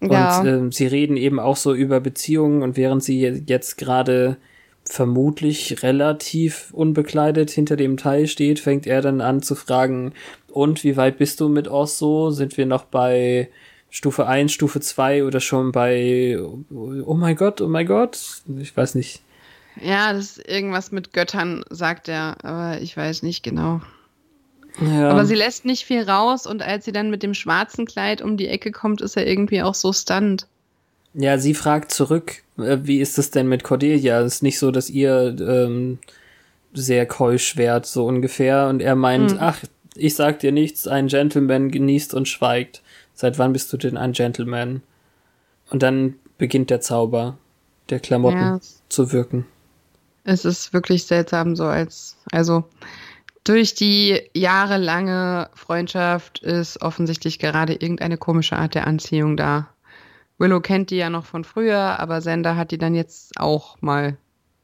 S1: Ja,
S2: Und ähm, sie reden eben auch so über Beziehungen und während sie je- jetzt gerade vermutlich relativ unbekleidet hinter dem Teil steht, fängt er dann an zu fragen, und wie weit bist du mit Oz so? Sind wir noch bei Stufe 1, Stufe 2 oder schon bei Oh mein Gott, oh mein Gott? Ich weiß nicht.
S1: Ja, das ist irgendwas mit Göttern, sagt er, aber ich weiß nicht genau.
S2: Ja.
S1: Aber sie lässt nicht viel raus und als sie dann mit dem schwarzen Kleid um die Ecke kommt, ist er irgendwie auch so stunned.
S2: Ja, sie fragt zurück, äh, wie ist es denn mit Cordelia? Es ist nicht so, dass ihr ähm, sehr keusch wärt, so ungefähr. Und er meint,
S1: Hm.
S2: ach, ich sag dir nichts, ein Gentleman genießt und schweigt. Seit wann bist du denn ein Gentleman? Und dann beginnt der Zauber der Klamotten
S1: Ja.
S2: zu wirken.
S1: Es ist wirklich seltsam, so als, also durch die jahrelange Freundschaft ist offensichtlich gerade irgendeine komische Art der Anziehung da. Willow kennt die ja noch von früher, aber Sender hat die dann jetzt auch mal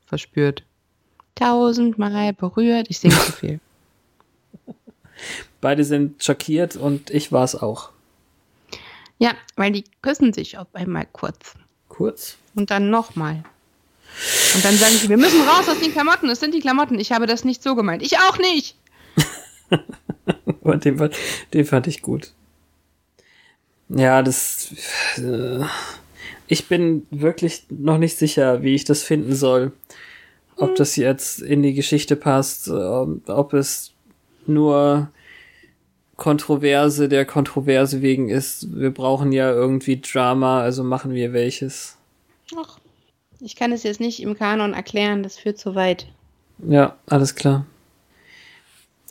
S1: verspürt. Tausendmal berührt. Ich singe zu viel.
S2: Beide sind schockiert und ich war's auch.
S1: Ja, weil die küssen sich auf einmal kurz.
S2: Kurz.
S1: Und dann nochmal. Und dann sagen sie, wir müssen raus aus den Klamotten. Es sind die Klamotten. Ich habe das nicht so gemeint. Ich auch nicht.
S2: Und den, fand- den fand ich gut. Ja, das. Äh, ich bin wirklich noch nicht sicher, wie ich das finden soll. Ob das jetzt in die Geschichte passt, äh, ob es nur Kontroverse der Kontroverse wegen ist. Wir brauchen ja irgendwie Drama, also machen wir welches.
S1: Ach, ich kann es jetzt nicht im Kanon erklären. Das führt zu weit.
S2: Ja, alles klar.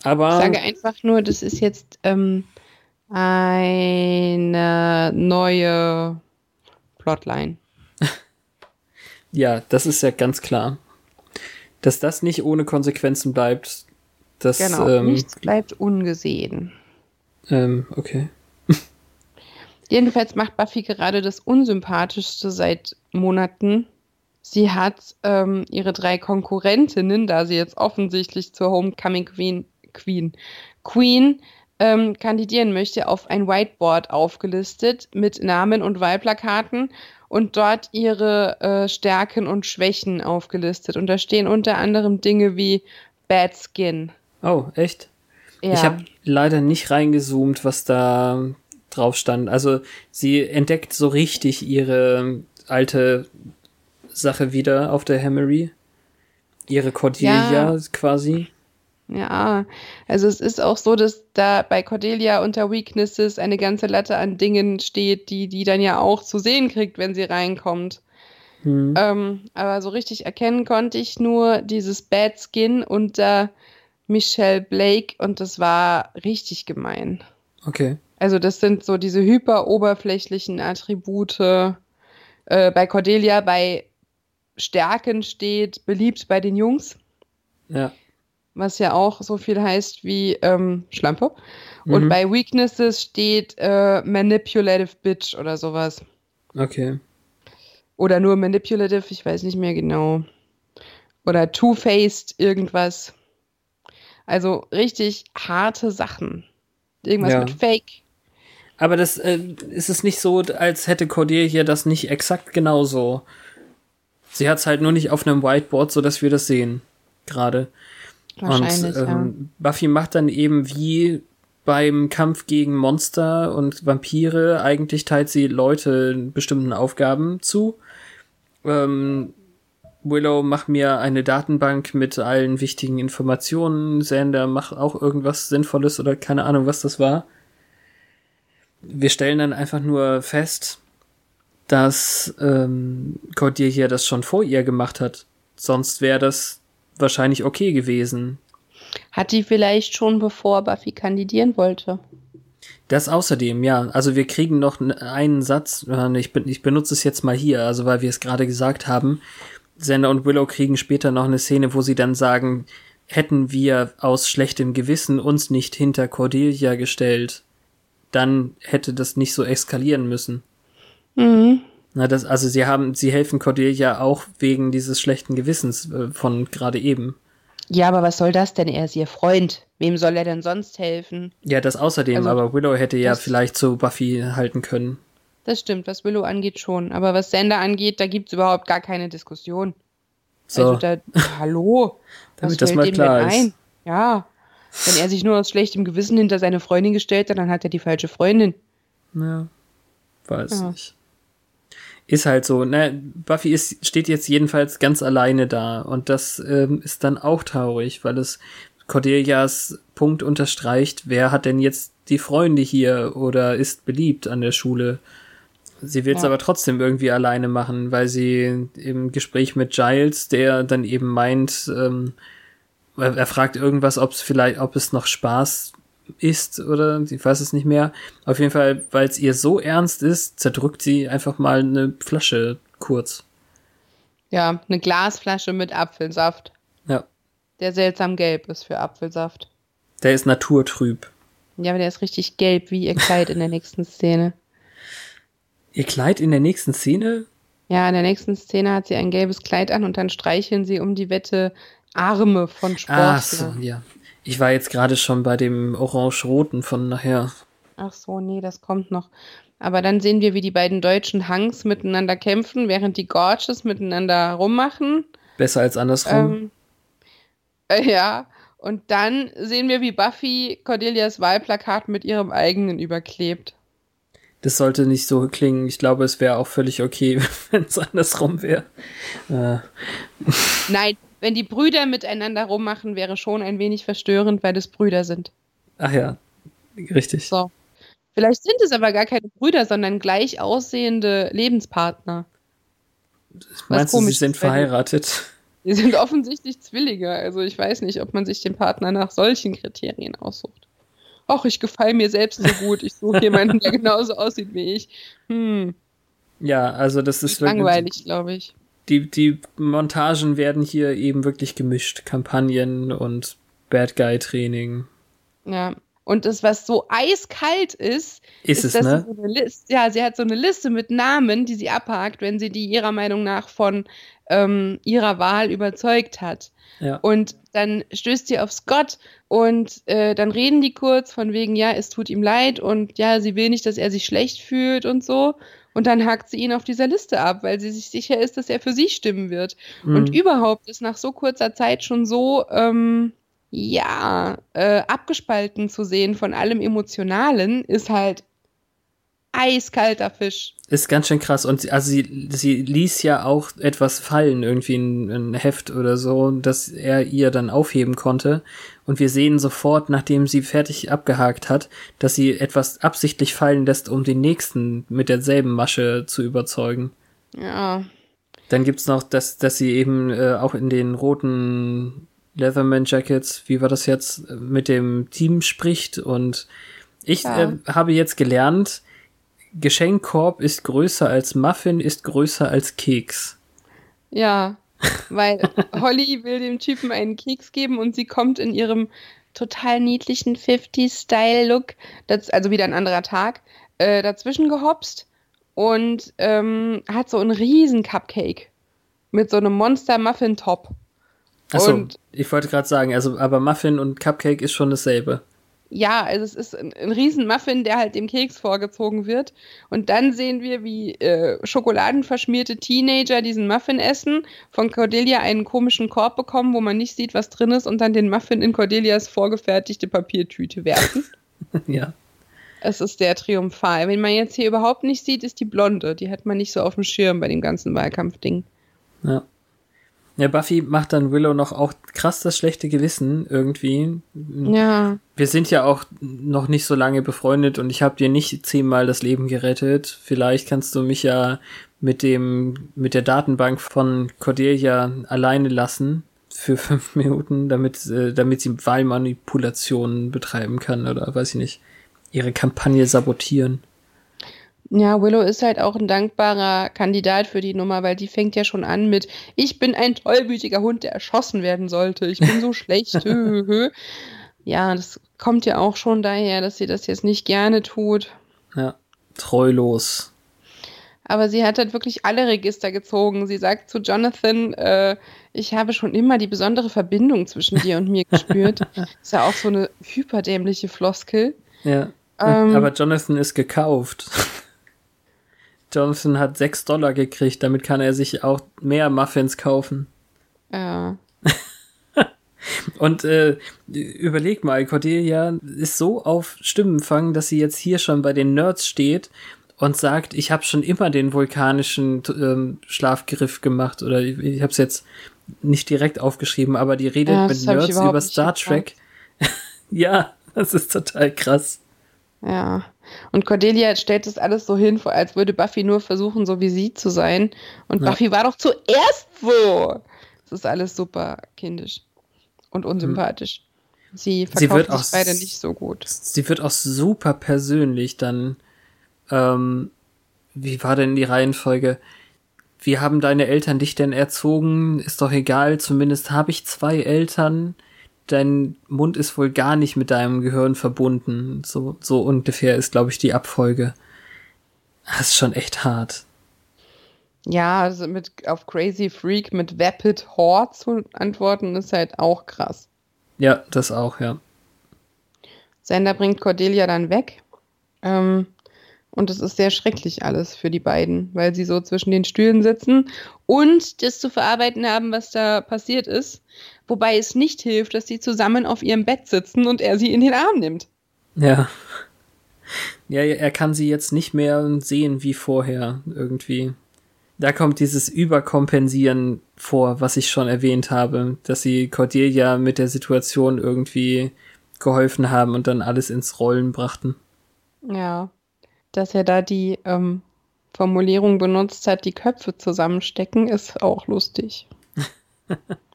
S2: Aber
S1: Ich sage einfach nur, das ist jetzt ähm, eine neue Plotline.
S2: ja, das ist ja ganz klar. Dass das nicht ohne Konsequenzen bleibt, das
S1: Genau.
S2: ähm,
S1: Nichts bleibt ungesehen.
S2: Ähm, okay.
S1: Jedenfalls macht Buffy gerade das Unsympathischste seit Monaten. Sie hat ähm, ihre drei Konkurrentinnen, da sie jetzt offensichtlich zur Homecoming Queen, Queen, Queen ähm, kandidieren möchte, auf ein Whiteboard aufgelistet mit Namen und Wahlplakaten und dort ihre äh, Stärken und Schwächen aufgelistet. Und da stehen unter anderem Dinge wie Bad Skin.
S2: Oh, echt?
S1: Ja.
S2: Ich habe leider nicht reingezoomt, was da drauf stand. Also sie entdeckt so richtig ihre alte Sache wieder auf der Hammery. Ihre Cordelia
S1: Ja.
S2: quasi.
S1: Ja, also es ist auch so, dass da bei Cordelia unter Weaknesses eine ganze Latte an Dingen steht, die die dann ja auch zu sehen kriegt, wenn sie reinkommt. Hm. Ähm, aber so richtig erkennen konnte ich nur dieses Bad Skin unter Michelle Blake und das war richtig gemein.
S2: Okay.
S1: Also das sind so diese hyperoberflächlichen Attribute. Äh, bei Cordelia bei Stärken steht beliebt bei den Jungs.
S2: Ja.
S1: Was ja auch so viel heißt wie ähm, Schlampe. Mhm. Und bei Weaknesses steht äh, Manipulative Bitch oder sowas.
S2: Okay.
S1: Oder nur Manipulative, ich weiß nicht mehr genau. Oder Two-Faced irgendwas. Also richtig harte Sachen. Irgendwas ja. mit Fake.
S2: Aber das äh, ist es nicht so, als hätte Cordelia das nicht exakt genauso. Sie hat es halt nur nicht auf einem Whiteboard, so dass wir das sehen. Gerade.
S1: Wahrscheinlich, und ähm,
S2: ja. Buffy macht dann eben wie beim Kampf gegen Monster und Vampire, eigentlich teilt sie Leute bestimmten Aufgaben zu. Ähm, Willow, mach mir eine Datenbank mit allen wichtigen Informationen. Sander, mach auch irgendwas Sinnvolles oder keine Ahnung, was das war. Wir stellen dann einfach nur fest, dass ähm, Cordelia das schon vor ihr gemacht hat. Sonst wäre das wahrscheinlich okay gewesen.
S1: Hat die vielleicht schon bevor Buffy kandidieren wollte?
S2: Das außerdem, ja. Also wir kriegen noch einen Satz, äh, ich, ich benutze es jetzt mal hier, also weil wir es gerade gesagt haben. Xander und Willow kriegen später noch eine Szene, wo sie dann sagen, hätten wir aus schlechtem Gewissen uns nicht hinter Cordelia gestellt, dann hätte das nicht so eskalieren müssen.
S1: Mhm.
S2: Na, das, also sie haben, sie helfen Cordelia auch wegen dieses schlechten Gewissens äh, von gerade eben.
S1: Ja, aber was soll das denn? Er ist ihr Freund. Wem soll er denn sonst helfen?
S2: Ja, das außerdem, also, aber Willow hätte ja vielleicht zu Buffy halten können.
S1: Das stimmt, was Willow angeht schon. Aber was Sander angeht, da gibt's überhaupt gar keine Diskussion.
S2: So.
S1: Also da, hallo.
S2: Damit das mal klar ist. Ein?
S1: Ja. Wenn er sich nur aus schlechtem Gewissen hinter seine Freundin gestellt hat, dann hat er die falsche Freundin.
S2: Ja. Weiß ja. nicht. Ist halt so, ne? Buffy ist, steht jetzt jedenfalls ganz alleine da und das ähm, ist dann auch traurig, weil es Cordelias Punkt unterstreicht, wer hat denn jetzt die Freunde hier oder ist beliebt an der Schule. Sie will es ja. aber trotzdem irgendwie alleine machen, weil sie im Gespräch mit Giles, der dann eben meint, ähm, er fragt irgendwas, ob es vielleicht, ob es noch Spaß ist oder ich weiß es nicht mehr. Auf jeden Fall, weil es ihr so ernst ist, zerdrückt sie einfach mal eine Flasche kurz.
S1: Ja, eine Glasflasche mit Apfelsaft.
S2: Ja.
S1: Der seltsam gelb ist für Apfelsaft.
S2: Der ist naturtrüb.
S1: Ja, aber der ist richtig gelb, wie ihr Kleid in der nächsten Szene.
S2: Ihr Kleid in der nächsten Szene?
S1: Ja, in der nächsten Szene hat sie ein gelbes Kleid an und dann streicheln sie um die Wette Arme von Sportlern. Ach
S2: so, ja. Ich war jetzt gerade schon bei dem orange-roten von nachher.
S1: Ach so, nee, das kommt noch. Aber dann sehen wir, wie die beiden deutschen Hangs miteinander kämpfen, während die Gorges miteinander rummachen.
S2: Besser als andersrum.
S1: Ähm, äh, ja, und dann sehen wir, wie Buffy Cordelias Wahlplakat mit ihrem eigenen überklebt.
S2: Das sollte nicht so klingen. Ich glaube, es wäre auch völlig okay, wenn es andersrum wäre. Äh.
S1: Nein, wenn die Brüder miteinander rummachen, wäre schon ein wenig verstörend, weil es Brüder sind.
S2: Ach ja, richtig.
S1: So. Vielleicht sind es aber gar keine Brüder, sondern gleich aussehende Lebenspartner.
S2: Meinst du, sie sind verheiratet?
S1: Die sind offensichtlich Zwillinge. Also ich weiß nicht, ob man sich den Partner nach solchen Kriterien aussucht. Ach, ich gefalle mir selbst so gut. Ich suche jemanden, der genauso aussieht wie ich. Hm.
S2: Ja, also das ist
S1: langweilig, glaube ich.
S2: Die, die Montagen werden hier eben wirklich gemischt. Kampagnen und Bad Guy Training.
S1: Ja. Und das, was so eiskalt ist,
S2: ist, ist es, ne?
S1: So Liste, ja, sie hat so eine Liste mit Namen, die sie abhakt, wenn sie die ihrer Meinung nach von ähm, ihrer Wahl überzeugt hat.
S2: Ja.
S1: Und dann stößt sie auf Scott und äh, dann reden die kurz von wegen, ja, es tut ihm leid und ja, sie will nicht, dass er sich schlecht fühlt und so. Und dann hakt sie ihn auf dieser Liste ab, weil sie sich sicher ist, dass er für sie stimmen wird. Mhm. Und überhaupt ist nach so kurzer Zeit schon so, ähm, ja, äh, abgespalten zu sehen von allem Emotionalen, ist halt eiskalter Fisch.
S2: Ist ganz schön krass. Und also sie, sie ließ ja auch etwas fallen, irgendwie ein, ein Heft oder so, dass er ihr dann aufheben konnte. Und wir sehen sofort, nachdem sie fertig abgehakt hat, dass sie etwas absichtlich fallen lässt, um den nächsten mit derselben Masche zu überzeugen.
S1: Ja.
S2: Dann gibt's noch, dass, dass sie eben äh, auch in den roten Leatherman Jackets, wie war das jetzt, mit dem Team spricht. Und ich
S1: Ja.
S2: äh, habe jetzt gelernt, Geschenkkorb ist größer als Muffin, ist größer als Keks.
S1: Ja, weil Holly will dem Typen einen Keks geben und sie kommt in ihrem total niedlichen 50s-Style-Look, das- also wieder ein anderer Tag, äh, dazwischen gehopst und ähm, hat so einen riesen Cupcake mit so einem Monster-Muffin-Top.
S2: Achso, ich wollte gerade sagen, also aber Muffin und Cupcake ist schon dasselbe.
S1: Ja, also es ist ein, ein riesen Muffin, der halt dem Keks vorgezogen wird. Und dann sehen wir, wie äh, schokoladenverschmierte Teenager diesen Muffin essen, von Cordelia einen komischen Korb bekommen, wo man nicht sieht, was drin ist, und dann den Muffin in Cordelias vorgefertigte Papiertüte werfen.
S2: ja.
S1: es ist sehr triumphal. Wenn man jetzt hier überhaupt nicht sieht, ist die Blonde. Die hat man nicht so auf dem Schirm bei dem ganzen Wahlkampfding.
S2: Ja. Ja, Buffy macht dann Willow noch auch krass das schlechte Gewissen irgendwie.
S1: Ja.
S2: Wir sind ja auch noch nicht so lange befreundet und ich habe dir nicht zehnmal das Leben gerettet. Vielleicht kannst du mich ja mit dem, mit der Datenbank von Cordelia alleine lassen für fünf Minuten, damit, äh, damit sie Wahlmanipulationen betreiben kann oder weiß ich nicht, ihre Kampagne sabotieren.
S1: Ja, Willow ist halt auch ein dankbarer Kandidat für die Nummer, weil die fängt ja schon an mit Ich bin ein tollwütiger Hund, der erschossen werden sollte. Ich bin so schlecht. Hö, hö, hö. Ja, das kommt ja auch schon daher, dass sie das jetzt nicht gerne tut.
S2: Ja, treulos.
S1: Aber sie hat halt wirklich alle Register gezogen. Sie sagt zu Jonathan, äh, ich habe schon immer die besondere Verbindung zwischen dir und mir gespürt. ist ja auch so eine hyperdämliche Floskel.
S2: Ja.
S1: Ähm.
S2: Aber Jonathan ist gekauft. Jonathan hat sechs Dollar gekriegt, damit kann er sich auch mehr Muffins kaufen.
S1: Ja.
S2: Und äh, überleg mal, Cordelia ist so auf Stimmenfang, dass sie jetzt hier schon bei den Nerds steht und sagt, ich habe schon immer den vulkanischen ähm, Schlafgriff gemacht oder ich, ich habe es jetzt nicht direkt aufgeschrieben, aber die redet
S1: Ja,
S2: mit Nerds über Star. Trek. ja, das ist total krass.
S1: Ja. Und Cordelia stellt das alles so hin, als würde Buffy nur versuchen, so wie sie zu sein. Und
S2: Ja.
S1: Buffy war doch zuerst so. Das ist alles super kindisch und unsympathisch. Sie
S2: Sie
S1: verkauft
S2: wird
S1: sich
S2: auch
S1: beide nicht so gut.
S2: Sie wird auch super persönlich dann. Ähm, wie war denn die Reihenfolge? Wie haben deine Eltern dich denn erzogen? Ist doch egal, zumindest habe ich zwei Eltern. Dein Mund ist wohl gar nicht mit deinem Gehirn verbunden. So, so ungefähr ist, glaube ich, die Abfolge. Das ist schon echt hart.
S1: Ja, also mit auf Crazy Freak mit Vapid Whore zu antworten, ist halt auch krass.
S2: Ja, das auch, ja.
S1: Sander bringt Cordelia dann weg. Ähm, und es ist sehr schrecklich alles für die beiden, weil sie so zwischen den Stühlen sitzen und das zu verarbeiten haben, was da passiert ist. Wobei es nicht hilft, dass sie zusammen auf ihrem Bett sitzen und er sie in den Arm nimmt.
S2: Ja. Ja, er kann sie jetzt nicht mehr sehen wie vorher irgendwie. Da kommt dieses Überkompensieren vor, was ich schon erwähnt habe, dass sie Cordelia mit der Situation irgendwie geholfen haben und dann alles ins Rollen brachten.
S1: Ja, dass er da die ähm, Formulierung benutzt hat, die Köpfe zusammenstecken, ist auch lustig.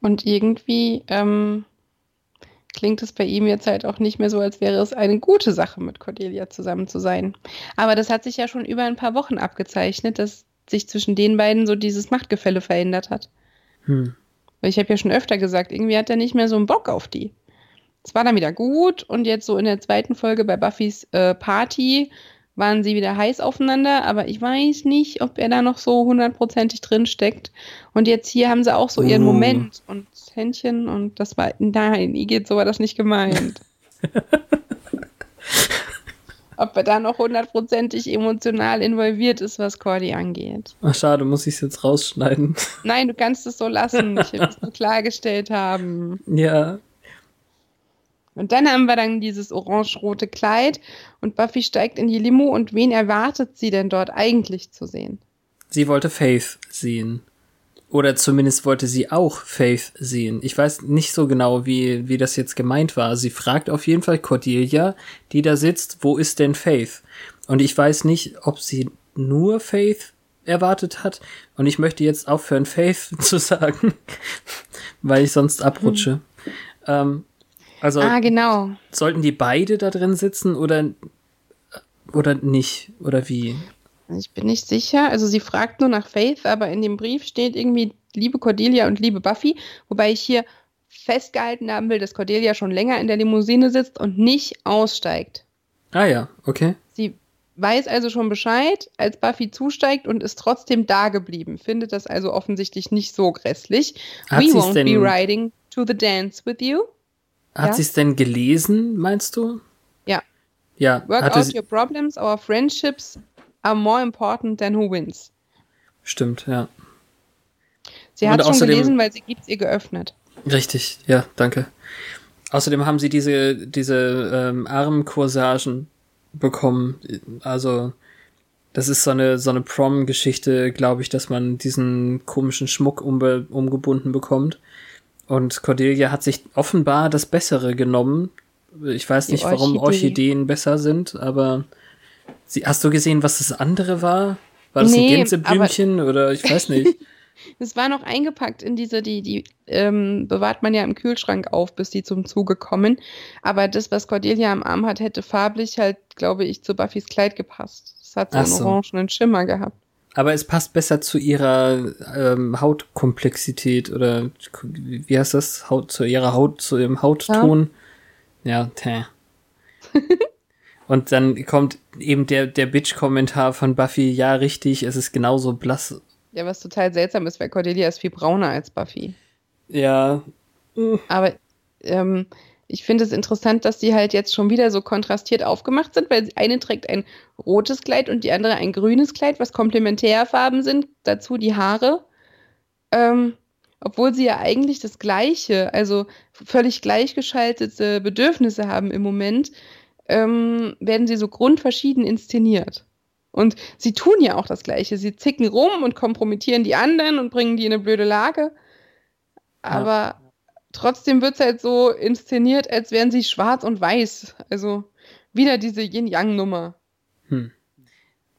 S1: Und irgendwie ähm, klingt es bei ihm jetzt halt auch nicht mehr so, als wäre es eine gute Sache, mit Cordelia zusammen zu sein. Aber das hat sich ja schon über ein paar Wochen abgezeichnet, dass sich zwischen den beiden so dieses Machtgefälle verändert hat.
S2: Hm.
S1: Weil ich habe ja schon öfter gesagt, irgendwie hat er nicht mehr so einen Bock auf die. Es war dann wieder gut und jetzt so in der zweiten Folge bei Buffys äh, Party waren sie wieder heiß aufeinander, aber ich weiß nicht, ob er da noch so hundertprozentig drin steckt. Und jetzt hier haben sie auch so ihren
S2: Uh.
S1: Moment und Händchen und das war, nein, Igitt, so war das nicht gemeint. ob er da noch hundertprozentig emotional involviert ist, was Cordy angeht.
S2: Ach, schade, muss ich es jetzt rausschneiden.
S1: Nein, du kannst es so lassen. Ich will es nur klargestellt haben.
S2: ja.
S1: Und dann haben wir dann dieses orange-rote Kleid und Buffy steigt in die Limo und wen erwartet sie denn dort eigentlich zu sehen?
S2: Sie wollte Faith sehen. Oder zumindest wollte sie auch Faith sehen. Ich weiß nicht so genau, wie, wie das jetzt gemeint war. Sie fragt auf jeden Fall Cordelia, die da sitzt, wo ist denn Faith? Und ich weiß nicht, ob sie nur Faith erwartet hat. Und ich möchte jetzt aufhören, Faith zu sagen, weil ich sonst abrutsche. Mhm. Ähm, also
S1: ah, genau.
S2: sollten die beide da drin sitzen oder oder nicht oder wie?
S1: Ich bin nicht sicher. Also sie fragt nur nach Faith, aber in dem Brief steht irgendwie liebe Cordelia und liebe Buffy, wobei ich hier festgehalten haben will, dass Cordelia schon länger in der Limousine sitzt und nicht aussteigt.
S2: Ah ja, okay.
S1: Sie weiß also schon Bescheid, als Buffy zusteigt und ist trotzdem da geblieben. Findet das also offensichtlich nicht so grässlich.
S2: Hat
S1: We won't
S2: denn,
S1: be riding to the dance with you.
S2: Hat
S1: Ja?
S2: sie es denn gelesen, meinst du?
S1: Ja.
S2: Ja,
S1: Work out your problems, our friendships are more important than who wins.
S2: stimmt, ja.
S1: Sie hat schon
S2: außerdem-
S1: gelesen, weil sie gibt ihr geöffnet.
S2: Richtig, ja, danke. Außerdem haben sie diese, diese ähm, Armcorsagen bekommen. Also, das ist so eine, so eine Prom-Geschichte, glaube ich, dass man diesen komischen Schmuck umbe umgebunden bekommt. Und Cordelia hat sich offenbar das Bessere genommen. Ich weiß
S1: Die
S2: nicht, warum
S1: Orchidee.
S2: Orchideen besser sind, aber sie, hast du gesehen, was das andere war? War das ein
S1: Nee,
S2: Gänseblümchen oder ich weiß nicht.
S1: Es war noch eingepackt in diese, die, die ähm, bewahrt man ja im Kühlschrank auf, bis die zum Zuge kommen. Aber das, was Cordelia am Arm hat, hätte farblich halt, glaube ich, zu Buffys Kleid gepasst. Es hat so
S2: Ach
S1: einen
S2: so.
S1: orangenen Schimmer gehabt.
S2: Aber es passt besser zu ihrer ähm, Hautkomplexität oder wie heißt das? Haut zu ihrer Haut, zu ihrem Hautton. Ja, tä. Und dann kommt eben der, der Bitch-Kommentar von Buffy, ja, richtig, es ist genauso blass.
S1: Ja, was total seltsam ist, weil Cordelia ist viel brauner als Buffy.
S2: Ja,
S1: Aber ähm, ich finde es interessant, dass die halt jetzt schon wieder so kontrastiert aufgemacht sind, weil die eine trägt ein rotes Kleid und die andere ein grünes Kleid, was Komplementärfarben sind. Dazu die Haare. Ähm, obwohl sie ja eigentlich das gleiche, also völlig gleichgeschaltete Bedürfnisse haben im Moment, ähm, werden sie so grundverschieden inszeniert. Und sie tun ja auch das Gleiche. Sie zicken rum und kompromittieren die anderen und bringen die in eine blöde Lage. Aber trotzdem wird es halt so inszeniert, als wären sie schwarz und weiß. Also wieder diese Yin-Yang-Nummer.
S2: Hm.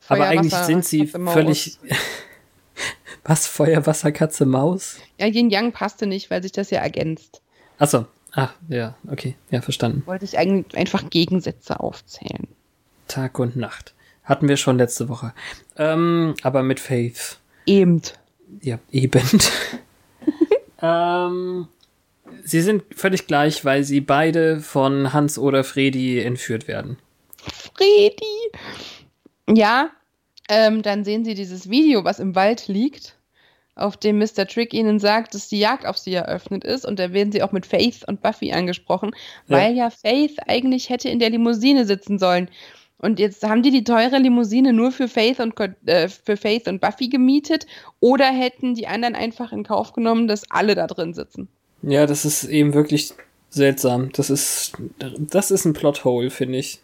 S2: aber eigentlich sind sie völlig. Was? Feuer, Wasser, Katze, Maus?
S1: Ja, Yin-Yang passte nicht, weil sich das ja ergänzt.
S2: Achso. Ah, ja, okay. Ja, verstanden.
S1: Wollte ich eigentlich einfach Gegensätze aufzählen.
S2: Tag und Nacht. Hatten wir schon letzte Woche. Ähm, aber mit Faith.
S1: Eben.
S2: Ja, eben. ähm, sie sind völlig gleich, weil sie beide von Hans oder Fredi entführt werden.
S1: Fredi! Ja, ähm, dann sehen sie dieses Video, was im Wald liegt, auf dem Mr. Trick ihnen sagt, dass die Jagd auf sie eröffnet ist. Und da werden sie auch mit Faith und Buffy angesprochen,
S2: Ja.
S1: weil ja Faith eigentlich hätte in der Limousine sitzen sollen. Und jetzt haben die die teure Limousine nur für Faith und, äh, für Faith und Buffy gemietet oder hätten die anderen einfach in Kauf genommen, dass alle da drin sitzen.
S2: Ja, das ist eben wirklich seltsam. Das ist, das ist ein Plothole, finde ich.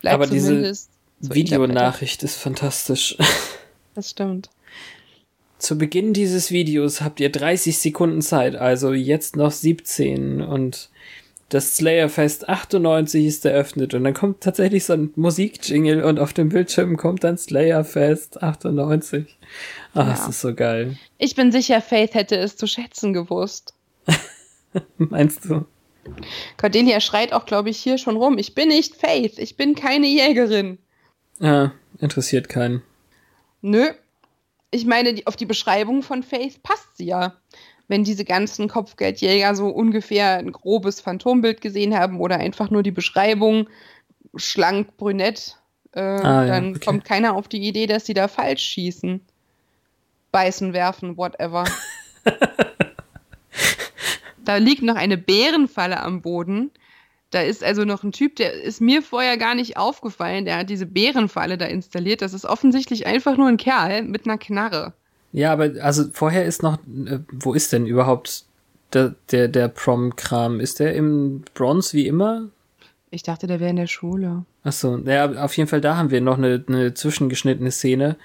S1: Bleibt
S2: Aber diese
S1: zur
S2: Videonachricht ist fantastisch.
S1: Das stimmt.
S2: Zu Beginn dieses Videos habt ihr 30 Sekunden Zeit, also jetzt noch 17 und das Slayerfest 98 ist eröffnet und dann kommt tatsächlich so ein Musikjingle und auf dem Bildschirm kommt dann Slayerfest 98. Ach,
S1: Ja.
S2: das ist so geil.
S1: Ich bin sicher, Faith hätte es zu schätzen gewusst.
S2: Meinst du?
S1: Cordelia schreit auch, glaube ich, hier schon rum. Ich bin nicht Faith, ich bin keine Jägerin.
S2: Ja, interessiert keinen.
S1: Nö. Ich meine, auf die Beschreibung von Faith passt sie ja. Wenn diese ganzen Kopfgeldjäger so ungefähr ein grobes Phantombild gesehen haben oder einfach nur die Beschreibung schlank, brünett, äh,
S2: Ah, ja,
S1: dann
S2: okay.
S1: kommt keiner auf die Idee, dass sie da falsch schießen. Beißen, werfen, whatever. da liegt noch eine Bärenfalle am Boden. Da ist also noch ein Typ, der ist mir vorher gar nicht aufgefallen, der hat diese Bärenfalle da installiert. Das ist offensichtlich einfach nur ein Kerl mit einer Knarre.
S2: Ja, aber also vorher ist noch, äh, wo ist denn überhaupt der, der, der Prom-Kram? Ist der im Bronze wie immer?
S1: Ich dachte, der wäre in der Schule.
S2: Ach so, ja, auf jeden Fall da haben wir noch eine, eine zwischengeschnittene Szene,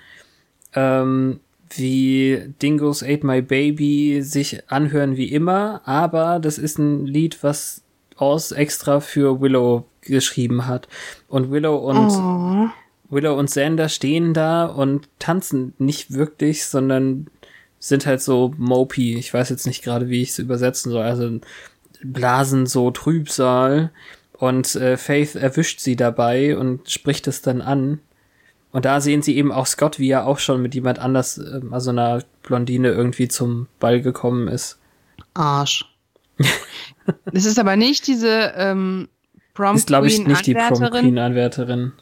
S2: ähm, wie Dingos Ate My Baby sich anhören wie immer, aber das ist ein Lied, was Oz extra für Willow geschrieben hat. Und Willow und
S1: Oh.
S2: Willow und Xander stehen da und tanzen nicht wirklich, sondern sind halt so mopey. Ich weiß jetzt nicht gerade, wie ich es übersetzen soll. Also blasen so Trübsal und äh, Faith erwischt sie dabei und spricht es dann an. Und da sehen sie eben auch Scott, wie er auch schon mit jemand anders, äh, also einer Blondine, irgendwie zum Ball gekommen ist.
S1: Arsch. das ist aber nicht diese ähm,
S2: Prom ist, glaube ich, nicht die Prom Queen Anwärterin.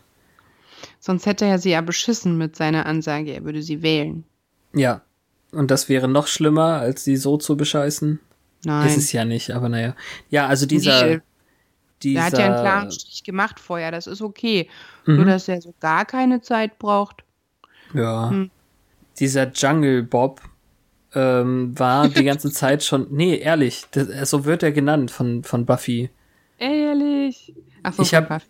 S1: Sonst hätte er sie ja beschissen mit seiner Ansage, er würde sie wählen.
S2: Ja. Und das wäre noch schlimmer, als sie so zu bescheißen.
S1: Nein.
S2: Ist es ja nicht, aber naja. Ja, also dieser.
S1: Nee. dieser er hat ja einen klaren Strich gemacht vorher, das ist okay. Mhm. Nur, dass er so gar keine Zeit braucht.
S2: Ja. Hm. Dieser Jungle Bob ähm, war die ganze Zeit schon. Nee, ehrlich, das, so wird er genannt von, von Buffy.
S1: Ehrlich.
S2: Ach so, ich hab,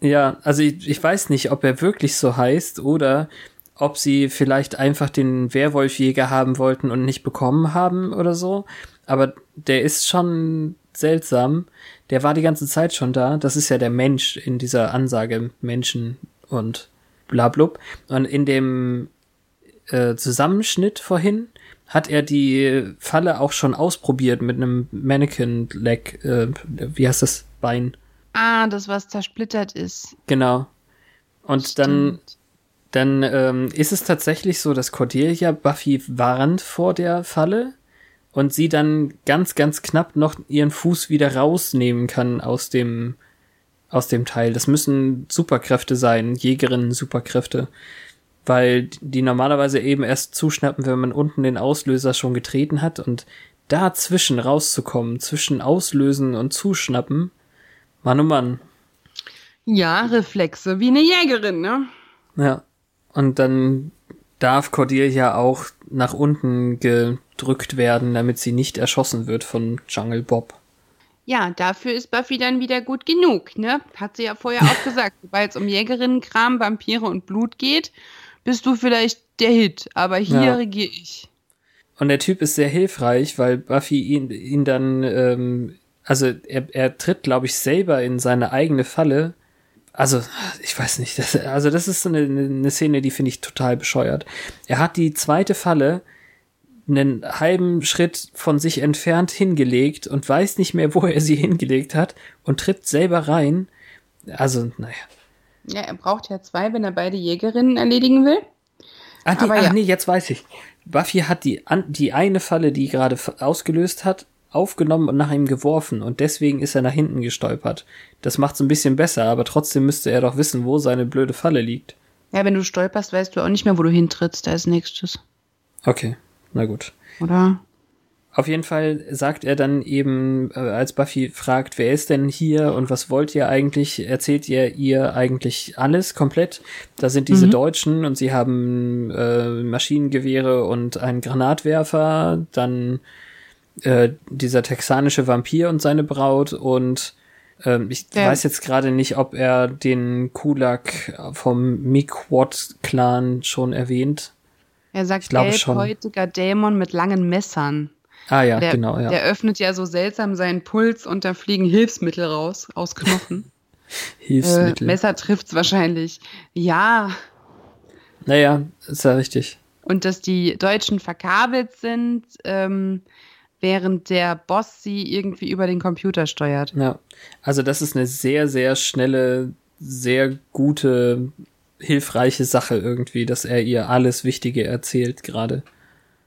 S2: Ja, also ich, ich weiß nicht, ob er wirklich so heißt oder ob sie vielleicht einfach den Werwolfjäger haben wollten und nicht bekommen haben oder so. Aber der ist schon seltsam. Der war die ganze Zeit schon da. Das ist ja der Mensch in dieser Ansage Menschen und blablub. Und in dem äh, Zusammenschnitt vorhin hat er die Falle auch schon ausprobiert mit einem Mannequin-Leg. Äh, wie heißt das? Bein.
S1: Ah, das, was zersplittert ist.
S2: Genau. Und Stimmt. dann, dann ähm, ist es tatsächlich so, dass Cordelia Buffy warnt vor der Falle und sie dann ganz, ganz knapp noch ihren Fuß wieder rausnehmen kann aus dem, aus dem Teil. Das müssen Superkräfte sein, Jägerinnen Superkräfte. Weil die normalerweise eben erst zuschnappen, wenn man unten den Auslöser schon getreten hat und dazwischen rauszukommen, zwischen Auslösen und Zuschnappen, Mann, oh Mann.
S1: Ja, Reflexe, wie eine Jägerin, ne?
S2: Ja. Und dann darf Cordelia auch nach unten gedrückt werden, damit sie nicht erschossen wird von Jungle Bob.
S1: Ja, dafür ist Buffy dann wieder gut genug, ne? Hat sie ja vorher auch gesagt. Sobald es um Jägerinnenkram, Vampire und Blut geht, bist du vielleicht der Hit, aber hier ja. regiere ich.
S2: Und der Typ ist sehr hilfreich, weil Buffy ihn, ihn dann ähm, also er, er tritt, glaube ich, selber in seine eigene Falle. Also, ich weiß nicht, das, also das ist so eine, eine Szene, die finde ich total bescheuert. Er hat die zweite Falle einen halben Schritt von sich entfernt hingelegt und weiß nicht mehr, wo er sie hingelegt hat und tritt selber rein. Also, naja.
S1: Ja, er braucht ja zwei, wenn er beide Jägerinnen erledigen will.
S2: Ach, die, ach ja. nee, jetzt weiß ich. Buffy hat die, die eine Falle, die gerade ausgelöst hat, aufgenommen und nach ihm geworfen und deswegen ist er nach hinten gestolpert. Das macht's ein bisschen besser, aber trotzdem müsste er doch wissen, wo seine blöde Falle liegt.
S1: Ja, wenn du stolperst, weißt du auch nicht mehr, wo du hintrittst als nächstes.
S2: Okay, na gut.
S1: Oder?
S2: Auf jeden Fall sagt er dann eben, äh, als Buffy fragt, wer ist denn hier und was wollt ihr eigentlich, erzählt ihr ihr eigentlich alles komplett. Da sind diese mhm. Deutschen und sie haben äh, Maschinengewehre und einen Granatwerfer, dann äh, dieser texanische Vampir und seine Braut und ähm, ich ja. weiß jetzt gerade nicht, ob er den Kulak vom Miquot-Clan schon erwähnt.
S1: Er sagt gelbhäutiger Dämon mit langen Messern.
S2: Ah ja,
S1: der,
S2: genau, ja.
S1: Der öffnet ja so seltsam seinen Puls und da fliegen Hilfsmittel raus, aus Knochen.
S2: Hilfsmittel.
S1: Äh, Messer trifft's wahrscheinlich. Ja.
S2: Naja, ist ja richtig.
S1: Und dass die Deutschen verkabelt sind, ähm, während der Boss sie irgendwie über den Computer steuert.
S2: Ja, also das ist eine sehr, sehr schnelle, sehr gute, hilfreiche Sache irgendwie, dass er ihr alles Wichtige erzählt gerade.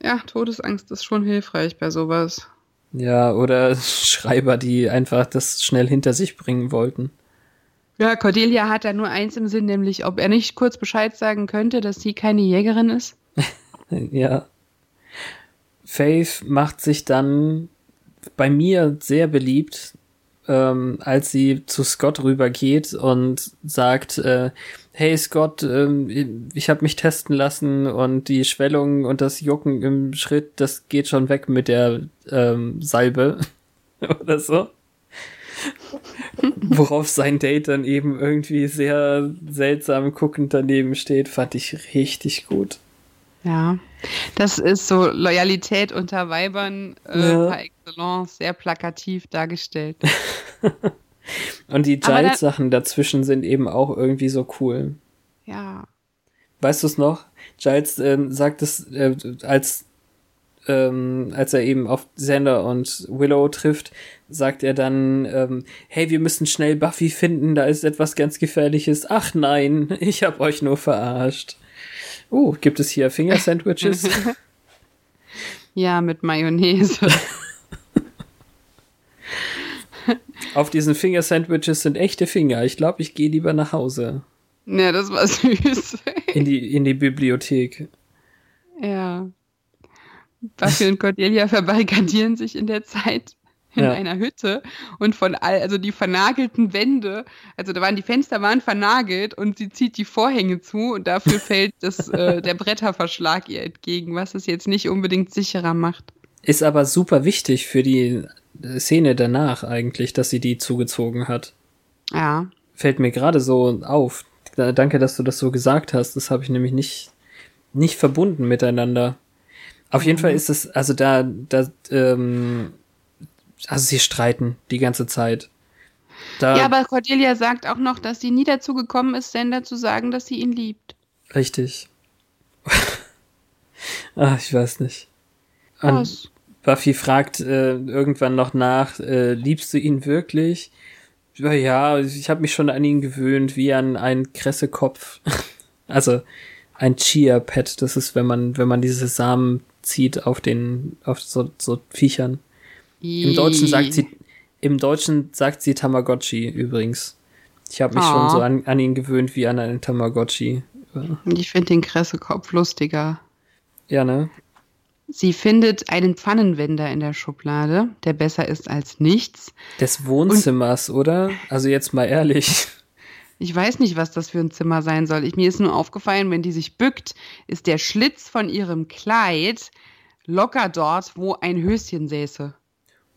S1: Ja, Todesangst ist schon hilfreich bei sowas.
S2: Ja, oder Schreiber, die einfach das schnell hinter sich bringen wollten.
S1: Ja, Cordelia hat da nur eins im Sinn, nämlich ob er nicht kurz Bescheid sagen könnte, dass sie keine Jägerin ist.
S2: ja. Faith macht sich dann bei mir sehr beliebt, ähm, als sie zu Scott rübergeht und sagt, äh, hey Scott, ähm, ich habe mich testen lassen und die Schwellung und das Jucken im Schritt, das geht schon weg mit der ähm, Salbe oder so. Worauf sein Date dann eben irgendwie sehr seltsam guckend daneben steht, fand ich richtig gut.
S1: Ja, das ist so Loyalität unter Weibern äh, ja. par excellence, sehr plakativ dargestellt.
S2: Und die Giles-Sachen dazwischen sind eben auch irgendwie so cool.
S1: Ja.
S2: Weißt du es noch? Giles ähm, sagt es, äh, als, ähm, als er eben auf Xander und Willow trifft, sagt er dann, ähm, hey, wir müssen schnell Buffy finden, da ist etwas ganz Gefährliches. Ach nein, ich hab euch nur verarscht. Oh, gibt es hier Finger-Sandwiches?
S1: ja, mit Mayonnaise.
S2: Auf diesen Finger-Sandwiches sind echte Finger. Ich glaube, ich gehe lieber nach Hause.
S1: Ja, das war süß.
S2: In die, in die Bibliothek.
S1: Ja. Buffy und Cordelia verbarrikadieren sich in der Zeit in ja. einer Hütte und von all, also die vernagelten Wände, also da waren die Fenster waren vernagelt und sie zieht die Vorhänge zu und dafür fällt das, äh, der Bretterverschlag ihr entgegen, was es jetzt nicht unbedingt sicherer macht.
S2: Ist aber super wichtig für die Szene danach eigentlich, dass sie die zugezogen hat.
S1: Ja.
S2: Fällt mir gerade so auf. Danke, dass du das so gesagt hast. Das habe ich nämlich nicht, nicht verbunden miteinander. Auf jeden Fall ist es, also da, da, ähm, also sie streiten die ganze Zeit.
S1: Da, ja, aber Cordelia sagt auch noch, dass sie nie dazu gekommen ist, Sender zu sagen, dass sie ihn liebt.
S2: Richtig. Ach, ich weiß nicht. Was? Buffy fragt äh, irgendwann noch nach, äh, liebst du ihn wirklich? Ja, ich habe mich schon an ihn gewöhnt, wie an einen Kressekopf. also ein Chia-Pet, das ist, wenn man, wenn man diese Samen zieht auf den, auf so, so Viechern. Im Deutschen sagt sie, im Deutschen sagt sie Tamagotchi übrigens. Ich habe mich oh. schon so an, an ihn gewöhnt wie an einen Tamagotchi.
S1: Ich finde den Kressekopf lustiger.
S2: Ja, ne?
S1: Sie findet einen Pfannenwender in der Schublade, der besser ist als nichts.
S2: Des Wohnzimmers, Und, oder? Also jetzt mal ehrlich.
S1: Ich weiß nicht, was das für ein Zimmer sein soll. Ich, mir ist nur aufgefallen, wenn die sich bückt, ist der Schlitz von ihrem Kleid locker dort, wo ein Höschen säße.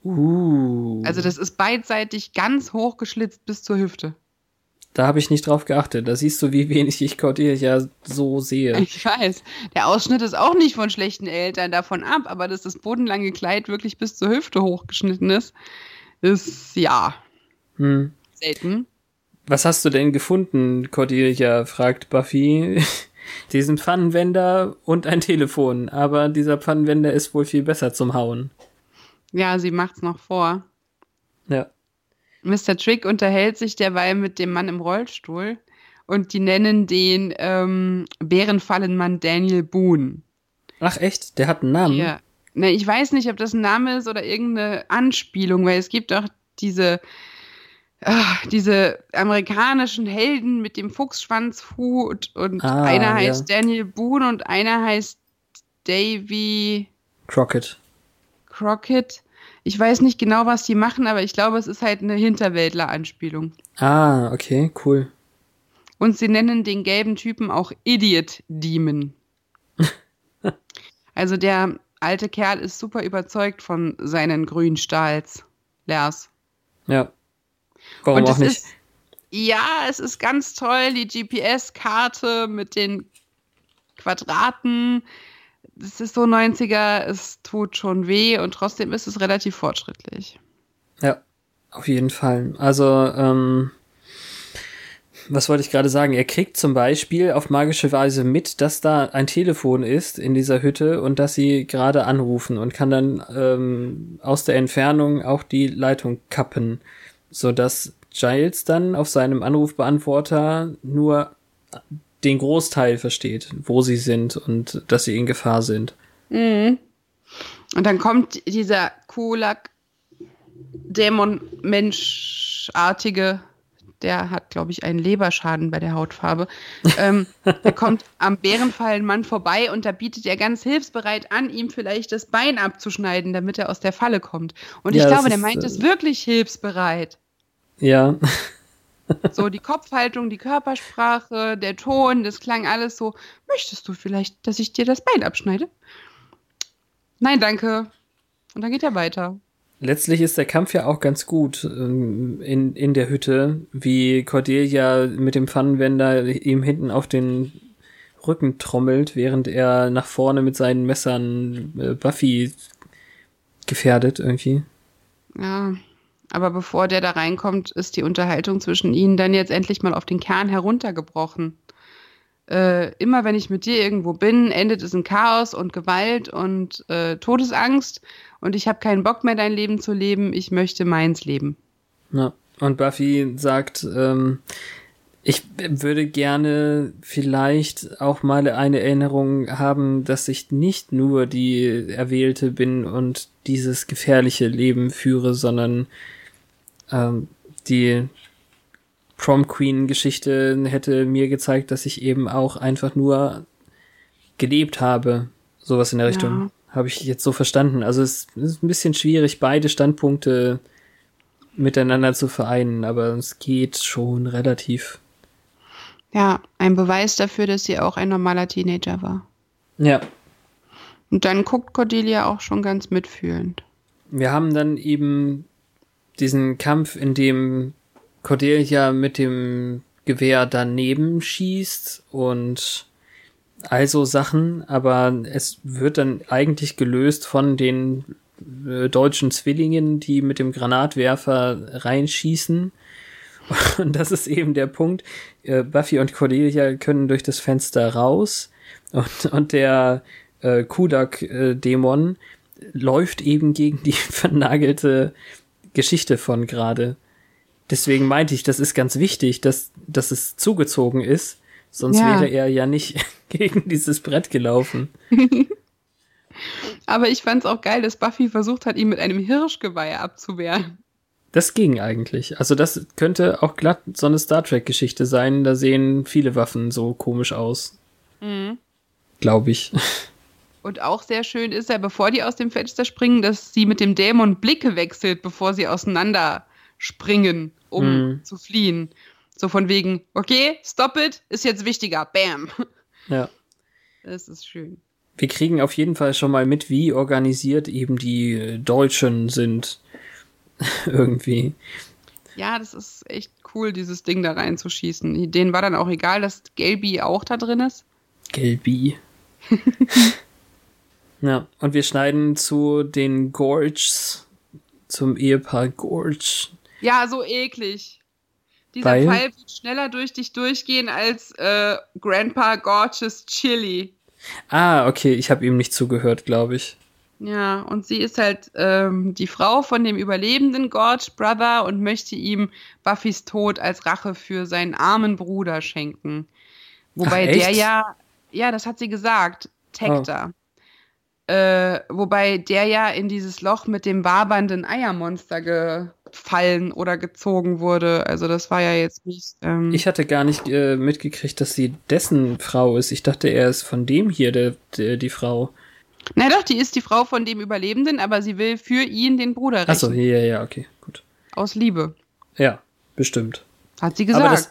S2: Uh.
S1: Also das ist beidseitig ganz hoch geschlitzt bis zur Hüfte.
S2: Da habe ich nicht drauf geachtet. Da siehst du, wie wenig ich Cordelia so sehe.
S1: Ich weiß. Der Ausschnitt ist auch nicht von schlechten Eltern davon ab, aber dass das bodenlange Kleid wirklich bis zur Hüfte hochgeschnitten ist, ist ja
S2: hm.
S1: selten.
S2: Was hast du denn gefunden, Cordelia? fragt Buffy. Diesen Pfannenwender und ein Telefon. Aber dieser Pfannenwender ist wohl viel besser zum Hauen.
S1: Ja, sie macht's noch vor.
S2: Ja.
S1: Mr. Trick unterhält sich derweil mit dem Mann im Rollstuhl und die nennen den ähm, Bärenfallenmann Daniel Boone.
S2: Ach echt? Der hat einen Namen?
S1: Ja. Ne, ich weiß nicht, ob das ein Name ist oder irgendeine Anspielung, weil es gibt auch diese, ach, diese amerikanischen Helden mit dem Fuchsschwanzhut und ah, einer heißt ja. Daniel Boone und einer heißt Davy
S2: Crockett.
S1: Crockett. Ich weiß nicht genau, was die machen, aber ich glaube, es ist halt eine Hinterwäldler-Anspielung.
S2: Ah, okay, cool.
S1: Und sie nennen den gelben Typen auch Idiot Demon. also der alte Kerl ist super überzeugt von seinen grünen Stahls. Lars.
S2: Ja. Warum Und auch nicht?
S1: Ist, ja, es ist ganz toll, die GPS-Karte mit den Quadraten es ist so 90er, es tut schon weh und trotzdem ist es relativ fortschrittlich.
S2: Ja, auf jeden Fall. Also, ähm, was wollte ich gerade sagen? Er kriegt zum Beispiel auf magische Weise mit, dass da ein Telefon ist in dieser Hütte und dass sie gerade anrufen und kann dann ähm, aus der Entfernung auch die Leitung kappen, so dass Giles dann auf seinem Anrufbeantworter nur den Großteil versteht, wo sie sind und dass sie in Gefahr sind.
S1: Mhm. Und dann kommt dieser Kulak Dämon-Menschartige, der hat, glaube ich, einen Leberschaden bei der Hautfarbe. ähm, der kommt am Bärenfallenmann vorbei und da bietet er ganz hilfsbereit an, ihm vielleicht das Bein abzuschneiden, damit er aus der Falle kommt. Und ja, ich glaube, der meint äh, es wirklich hilfsbereit.
S2: Ja.
S1: So die Kopfhaltung, die Körpersprache, der Ton, das klang alles so. Möchtest du vielleicht, dass ich dir das Bein abschneide? Nein, danke. Und dann geht er weiter.
S2: Letztlich ist der Kampf ja auch ganz gut ähm, in, in der Hütte, wie Cordelia mit dem Pfannenwender ihm hinten auf den Rücken trommelt, während er nach vorne mit seinen Messern äh, Buffy gefährdet irgendwie.
S1: Ja, aber bevor der da reinkommt, ist die Unterhaltung zwischen ihnen dann jetzt endlich mal auf den Kern heruntergebrochen. äh, immer wenn ich mit dir irgendwo bin, endet es in Chaos und Gewalt und äh, Todesangst und ich habe keinen Bock mehr, dein Leben zu leben, ich möchte meins leben.
S2: Ja. Und Buffy sagt, ähm, ich würde gerne vielleicht auch mal eine Erinnerung haben, dass ich nicht nur die Erwählte bin und dieses gefährliche Leben führe, sondern ähm, die Prom Queen Geschichte hätte mir gezeigt, dass ich eben auch einfach nur gelebt habe. Sowas in der ja. Richtung. Habe ich jetzt so verstanden. Also es ist ein bisschen schwierig, beide Standpunkte miteinander zu vereinen, aber es geht schon relativ.
S1: Ja, ein Beweis dafür, dass sie auch ein normaler Teenager war.
S2: Ja.
S1: Und dann guckt Cordelia auch schon ganz mitfühlend.
S2: Wir haben dann eben diesen Kampf, in dem Cordelia mit dem Gewehr daneben schießt und also Sachen, aber es wird dann eigentlich gelöst von den äh, deutschen Zwillingen, die mit dem Granatwerfer reinschießen. Und das ist eben der Punkt. Äh, Buffy und Cordelia können durch das Fenster raus und, und der äh, Kudak-Dämon läuft eben gegen die vernagelte Geschichte von gerade. Deswegen meinte ich, das ist ganz wichtig, dass, dass es zugezogen ist. Sonst ja. wäre er ja nicht gegen dieses Brett gelaufen.
S1: Aber ich fand es auch geil, dass Buffy versucht hat, ihn mit einem Hirschgeweih abzuwehren.
S2: Das ging eigentlich. Also das könnte auch glatt so eine Star Trek-Geschichte sein. Da sehen viele Waffen so komisch aus. Mhm. Glaube ich.
S1: Und auch sehr schön ist ja, bevor die aus dem Fenster springen, dass sie mit dem Dämon Blicke wechselt, bevor sie auseinander springen, um mhm. zu fliehen. So von wegen, okay, stop it, ist jetzt wichtiger. Bam.
S2: Ja.
S1: Das ist schön.
S2: Wir kriegen auf jeden Fall schon mal mit, wie organisiert eben die Deutschen sind. Irgendwie.
S1: Ja, das ist echt cool, dieses Ding da reinzuschießen. Denen war dann auch egal, dass Gelbi auch da drin ist.
S2: Gelbi. ja, und wir schneiden zu den Gorges, zum Ehepaar Gorge,
S1: ja, so eklig. Dieser Weil? Pfeil wird schneller durch dich durchgehen als äh, Grandpa Gorgeous Chili.
S2: Ah, okay, ich habe ihm nicht zugehört, glaube ich.
S1: Ja, und sie ist halt ähm, die Frau von dem überlebenden Gorge Brother und möchte ihm Buffys Tod als Rache für seinen armen Bruder schenken. Wobei Ach, der ja, ja, das hat sie gesagt, Tector. Oh. Äh, wobei der ja in dieses Loch mit dem wabernden Eiermonster ge gefallen oder gezogen wurde. Also das war ja jetzt nicht. Ähm
S2: ich hatte gar nicht äh, mitgekriegt, dass sie dessen Frau ist. Ich dachte, er ist von dem hier der, der die Frau.
S1: Na doch, die ist die Frau von dem Überlebenden, aber sie will für ihn den Bruder rächen.
S2: Achso, ja, ja, okay, gut.
S1: Aus Liebe.
S2: Ja, bestimmt.
S1: Hat sie gesagt. Aber das,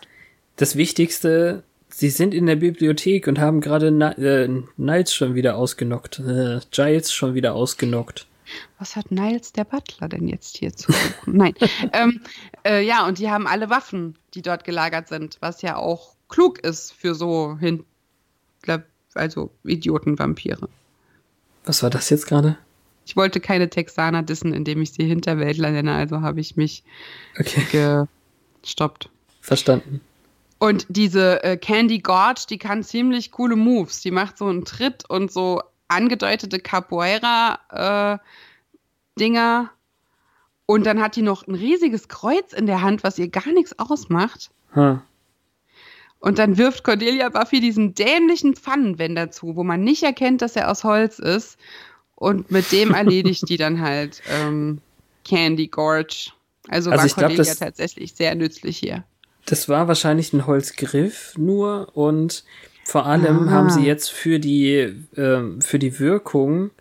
S2: das Wichtigste, sie sind in der Bibliothek und haben gerade äh, Niles schon wieder ausgenockt. Äh, Giles schon wieder ausgenockt
S1: was hat Niles der Butler denn jetzt hier zu suchen? Nein. ähm, äh, ja, und die haben alle Waffen, die dort gelagert sind, was ja auch klug ist für so hin, also Idiotenvampire.
S2: Was war das jetzt gerade?
S1: Ich wollte keine Texaner dissen, indem ich sie Hinterwäldler nenne, also habe ich mich okay. gestoppt.
S2: Verstanden.
S1: Und diese äh, Candy God, die kann ziemlich coole Moves. Die macht so einen Tritt und so angedeutete Capoeira äh, Dinger. Und dann hat die noch ein riesiges Kreuz in der Hand, was ihr gar nichts ausmacht. Hm. Und dann wirft Cordelia Buffy diesen dämlichen Pfannenwender zu, wo man nicht erkennt, dass er aus Holz ist. Und mit dem erledigt die dann halt ähm, Candy Gorge. Also, also war Cordelia glaub, tatsächlich sehr nützlich hier.
S2: Das war wahrscheinlich ein Holzgriff nur und vor allem Aha. haben sie jetzt für die, äh, für die Wirkung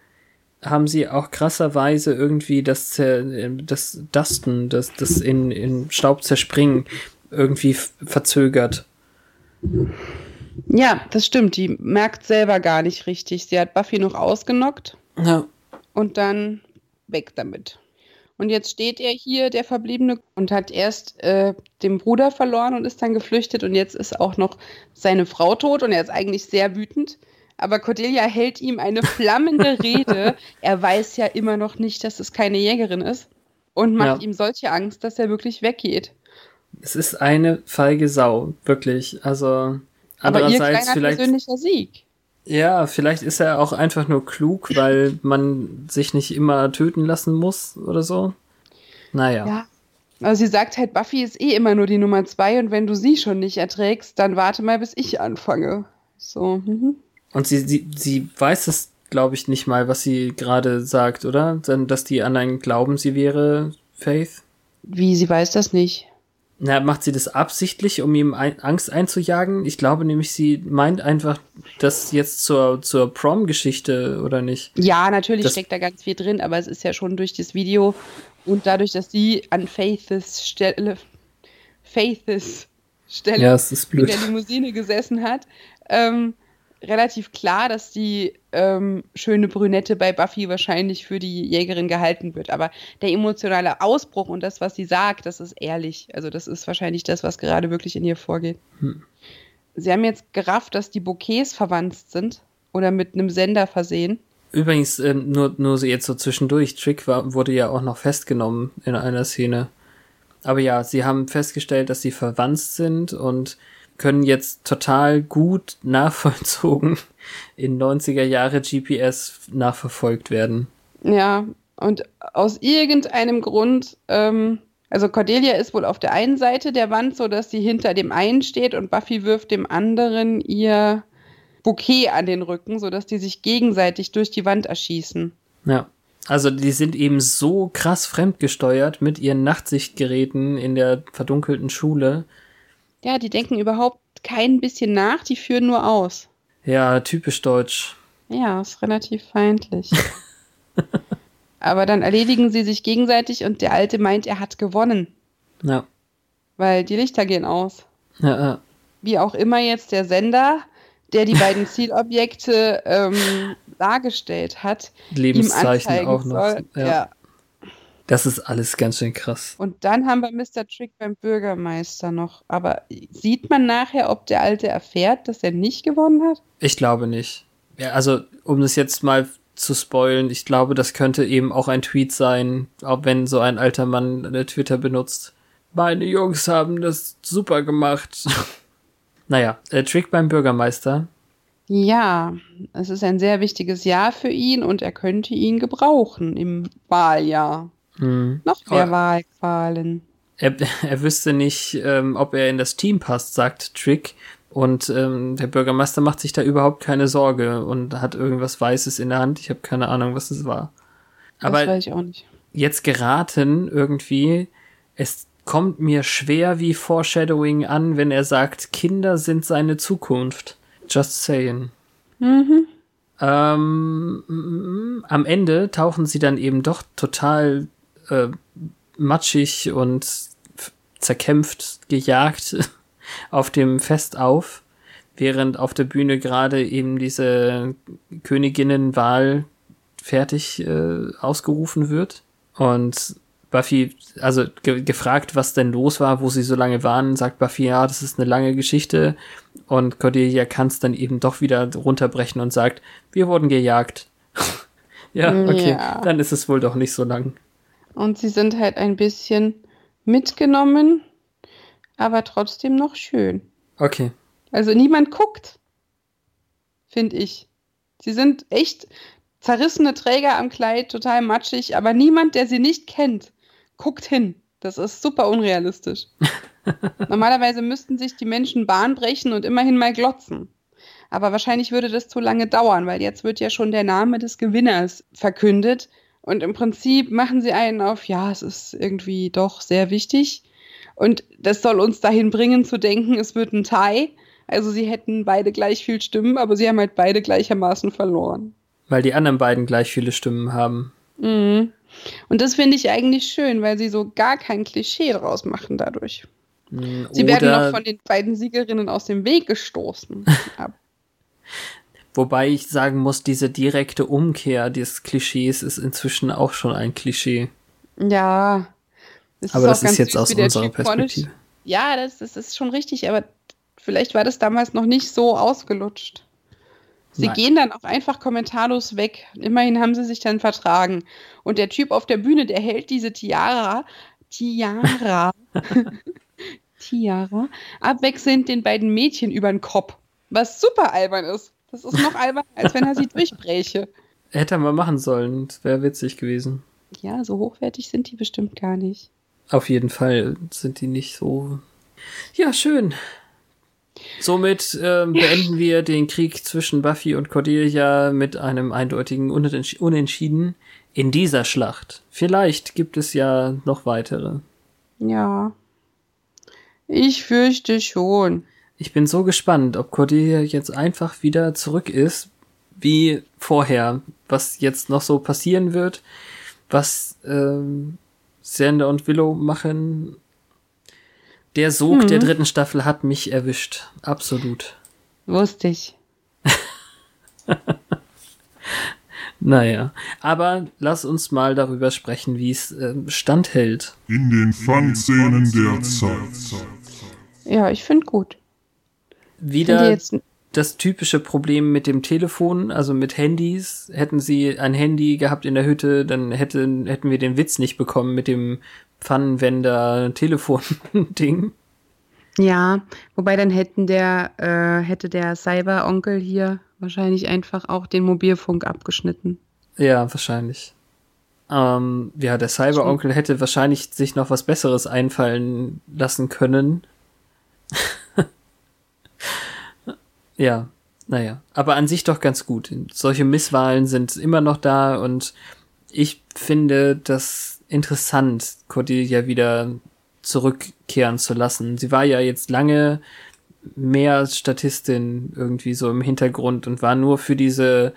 S2: haben sie auch krasserweise irgendwie das, das Dusten, das, das in, in Staub zerspringen irgendwie verzögert.
S1: Ja, das stimmt. Die merkt selber gar nicht richtig. Sie hat Buffy noch ausgenockt.
S2: Ja.
S1: Und dann weg damit. Und jetzt steht er hier, der Verbliebene, und hat erst äh, den Bruder verloren und ist dann geflüchtet. Und jetzt ist auch noch seine Frau tot und er ist eigentlich sehr wütend. Aber Cordelia hält ihm eine flammende Rede. Er weiß ja immer noch nicht, dass es keine Jägerin ist. Und macht ja. ihm solche Angst, dass er wirklich weggeht.
S2: Es ist eine feige Sau, wirklich. Also
S1: Aber ihr
S2: Andererseits
S1: kleiner
S2: vielleicht,
S1: persönlicher Sieg.
S2: Ja, vielleicht ist er auch einfach nur klug, weil man sich nicht immer töten lassen muss oder so. Naja.
S1: Ja. Also sie sagt halt, Buffy ist eh immer nur die Nummer zwei und wenn du sie schon nicht erträgst, dann warte mal, bis ich anfange. So, mhm.
S2: Und sie, sie, sie weiß es, glaube ich, nicht mal, was sie gerade sagt, oder? Denn, dass die anderen glauben, sie wäre Faith.
S1: Wie, sie weiß das nicht.
S2: Na, macht sie das absichtlich, um ihm ein, Angst einzujagen? Ich glaube nämlich, sie meint einfach das jetzt zur, zur Prom-Geschichte, oder nicht?
S1: Ja, natürlich
S2: Das-
S1: steckt da ganz viel drin, aber es ist ja schon durch das Video und dadurch, dass sie an Faiths Stelle, Faiths Stelle
S2: Ja,
S1: in der Limousine gesessen hat, ähm, relativ klar, dass die ähm, schöne Brünette bei Buffy wahrscheinlich für die Jägerin gehalten wird. Aber der emotionale Ausbruch und das, was sie sagt, das ist ehrlich. Also das ist wahrscheinlich das, was gerade wirklich in ihr vorgeht.
S2: Hm.
S1: Sie haben jetzt gerafft, dass die Bouquets verwandt sind oder mit einem Sender versehen.
S2: Übrigens, ähm, nur, nur so jetzt so zwischendurch, Trick war, wurde ja auch noch festgenommen in einer Szene. Aber ja, sie haben festgestellt, dass sie verwandt sind und können jetzt total gut nachvollzogen in 90er Jahre GPS nachverfolgt werden.
S1: Ja, und aus irgendeinem Grund, ähm, also Cordelia ist wohl auf der einen Seite der Wand, so dass sie hinter dem einen steht und Buffy wirft dem anderen ihr Bouquet an den Rücken, so dass die sich gegenseitig durch die Wand erschießen.
S2: Ja. Also die sind eben so krass fremdgesteuert mit ihren Nachtsichtgeräten in der verdunkelten Schule.
S1: Ja, die denken überhaupt kein bisschen nach, die führen nur aus.
S2: Ja, typisch deutsch.
S1: Ja, ist relativ feindlich. Aber dann erledigen sie sich gegenseitig und der Alte meint, er hat gewonnen,
S2: Ja.
S1: weil die Lichter gehen aus.
S2: Ja, ja.
S1: wie auch immer jetzt der Sender, der die beiden Zielobjekte ähm, dargestellt hat, ihm
S2: Lebenszeichen
S1: anzeigen
S2: auch noch.
S1: soll.
S2: Ja.
S1: Ja.
S2: Das ist alles ganz schön krass.
S1: Und dann haben wir Mr. Trick beim Bürgermeister noch. Aber sieht man nachher, ob der Alte erfährt, dass er nicht gewonnen hat?
S2: Ich glaube nicht. Ja, also, um das jetzt mal zu spoilen, ich glaube, das könnte eben auch ein Tweet sein, auch wenn so ein alter Mann Twitter benutzt. Meine Jungs haben das super gemacht. naja, äh, Trick beim Bürgermeister.
S1: Ja, es ist ein sehr wichtiges Jahr für ihn und er könnte ihn gebrauchen im Wahljahr.
S2: Hm.
S1: Noch mehr Wahlqualen.
S2: Er, er wüsste nicht, ähm, ob er in das Team passt, sagt Trick. Und ähm, der Bürgermeister macht sich da überhaupt keine Sorge und hat irgendwas Weißes in der Hand. Ich habe keine Ahnung, was es war.
S1: Das
S2: Aber
S1: weiß ich auch nicht.
S2: jetzt geraten irgendwie, es kommt mir schwer wie Foreshadowing an, wenn er sagt, Kinder sind seine Zukunft. Just saying.
S1: Mhm.
S2: Ähm, mm, am Ende tauchen sie dann eben doch total äh, matschig und zerkämpft, gejagt auf dem Fest auf, während auf der Bühne gerade eben diese Königinnenwahl fertig äh, ausgerufen wird. Und Buffy, also ge gefragt, was denn los war, wo sie so lange waren, sagt Buffy, ja, das ist eine lange Geschichte. Und Cordelia kann es dann eben doch wieder runterbrechen und sagt, wir wurden gejagt. ja, okay,
S1: Ja.
S2: dann ist es wohl doch nicht so lang.
S1: Und sie sind halt ein bisschen mitgenommen, aber trotzdem noch schön.
S2: Okay.
S1: Also niemand guckt, finde ich. Sie sind echt zerrissene Träger am Kleid, total matschig, aber niemand, der sie nicht kennt, guckt hin. Das ist super unrealistisch. Normalerweise müssten sich die Menschen Bahn brechen und immerhin mal glotzen. Aber wahrscheinlich würde das zu lange dauern, weil jetzt wird ja schon der Name des Gewinners verkündet. Und im Prinzip machen sie einen auf, ja, es ist irgendwie doch sehr wichtig. Und das soll uns dahin bringen zu denken, es wird ein Tie. Also sie hätten beide gleich viel Stimmen, aber sie haben halt beide gleichermaßen verloren.
S2: Weil die anderen beiden gleich viele Stimmen haben.
S1: Mhm. Und das finde ich eigentlich schön, weil sie so gar kein Klischee draus machen dadurch.
S2: Mm,
S1: Sie werden noch von den beiden Siegerinnen aus dem Weg gestoßen.
S2: Wobei ich sagen muss, diese direkte Umkehr des Klischees ist inzwischen auch schon ein Klischee.
S1: ja. Es
S2: Aber das ist jetzt aus unserer Perspektive.
S1: Ja, das, das ist schon richtig, aber vielleicht war das damals noch nicht so ausgelutscht. Sie
S2: Nein.
S1: gehen dann auch einfach kommentarlos weg. Immerhin haben sie sich dann vertragen. Und der Typ auf der Bühne, der hält diese Tiara, Tiara, Tiara, abwechselnd den beiden Mädchen über den Kopf. Was super albern ist. Das ist noch alberner, als wenn er sie durchbräche.
S2: Hätte er mal machen sollen. Das wäre witzig gewesen.
S1: Ja, so hochwertig sind die bestimmt gar nicht.
S2: Auf jeden Fall sind die nicht so. Ja, schön. Somit ähm, beenden wir den Krieg zwischen Buffy und Cordelia mit einem eindeutigen Unentsch Unentschieden in dieser Schlacht. Vielleicht gibt es ja noch weitere.
S1: Ja. Ich fürchte schon.
S2: Ich bin so gespannt, ob Cordelia jetzt einfach wieder zurück ist, wie vorher. Was jetzt noch so passieren wird, was ähm, Sander und Willow machen. Der Sog
S1: Mhm.
S2: der dritten Staffel hat mich erwischt. Absolut.
S1: Wusste ich.
S2: Naja, aber lass uns mal darüber sprechen, wie es äh, standhält.
S3: In den Fun-Szenen der Zeit.
S1: Ja, ich finde gut.
S2: Wieder das typische Problem mit dem Telefon, also mit Handys. Hätten sie ein Handy gehabt in der Hütte, dann hätten, hätten wir den Witz nicht bekommen mit dem Pfannenwender-Telefon-Ding.
S1: Ja, wobei dann hätten der, äh, hätte der Cyber-Onkel hier wahrscheinlich einfach auch den Mobilfunk abgeschnitten.
S2: Ja, wahrscheinlich. Ähm, ja, der Cyber-Onkel hätte wahrscheinlich sich noch was Besseres einfallen lassen können. Ja, naja. Aber an sich doch ganz gut. Solche Misswahlen sind immer noch da und ich finde das interessant, Cordelia wieder zurückkehren zu lassen. Sie war ja jetzt lange mehr als Statistin irgendwie so im Hintergrund und war nur für diese,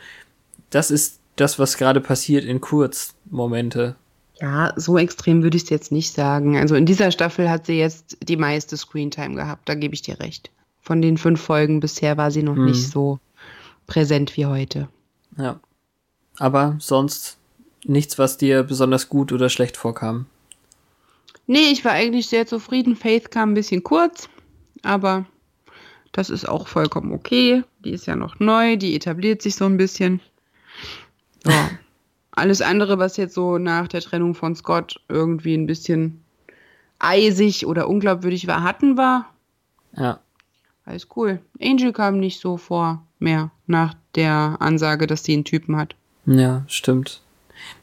S2: das ist das, was gerade passiert in Kurzmomente.
S1: Ja, so extrem würde ich es jetzt nicht sagen. Also in dieser Staffel hat sie jetzt die meiste Screentime gehabt, da gebe ich dir recht. Von den fünf Folgen bisher war sie noch
S2: Hm.
S1: nicht so präsent wie heute.
S2: Ja. Aber sonst nichts, was dir besonders gut oder schlecht vorkam.
S1: Nee, ich war eigentlich sehr zufrieden. Faith kam ein bisschen kurz, aber das ist auch vollkommen okay. Die ist ja noch neu, die etabliert sich so ein bisschen. Ja. Alles andere, was jetzt so nach der Trennung von Scott irgendwie ein bisschen eisig oder unglaubwürdig war, hatten wir.
S2: Ja.
S1: Alles cool. Angel kam nicht so vor mehr nach der Ansage, dass sie einen Typen hat.
S2: Ja, stimmt.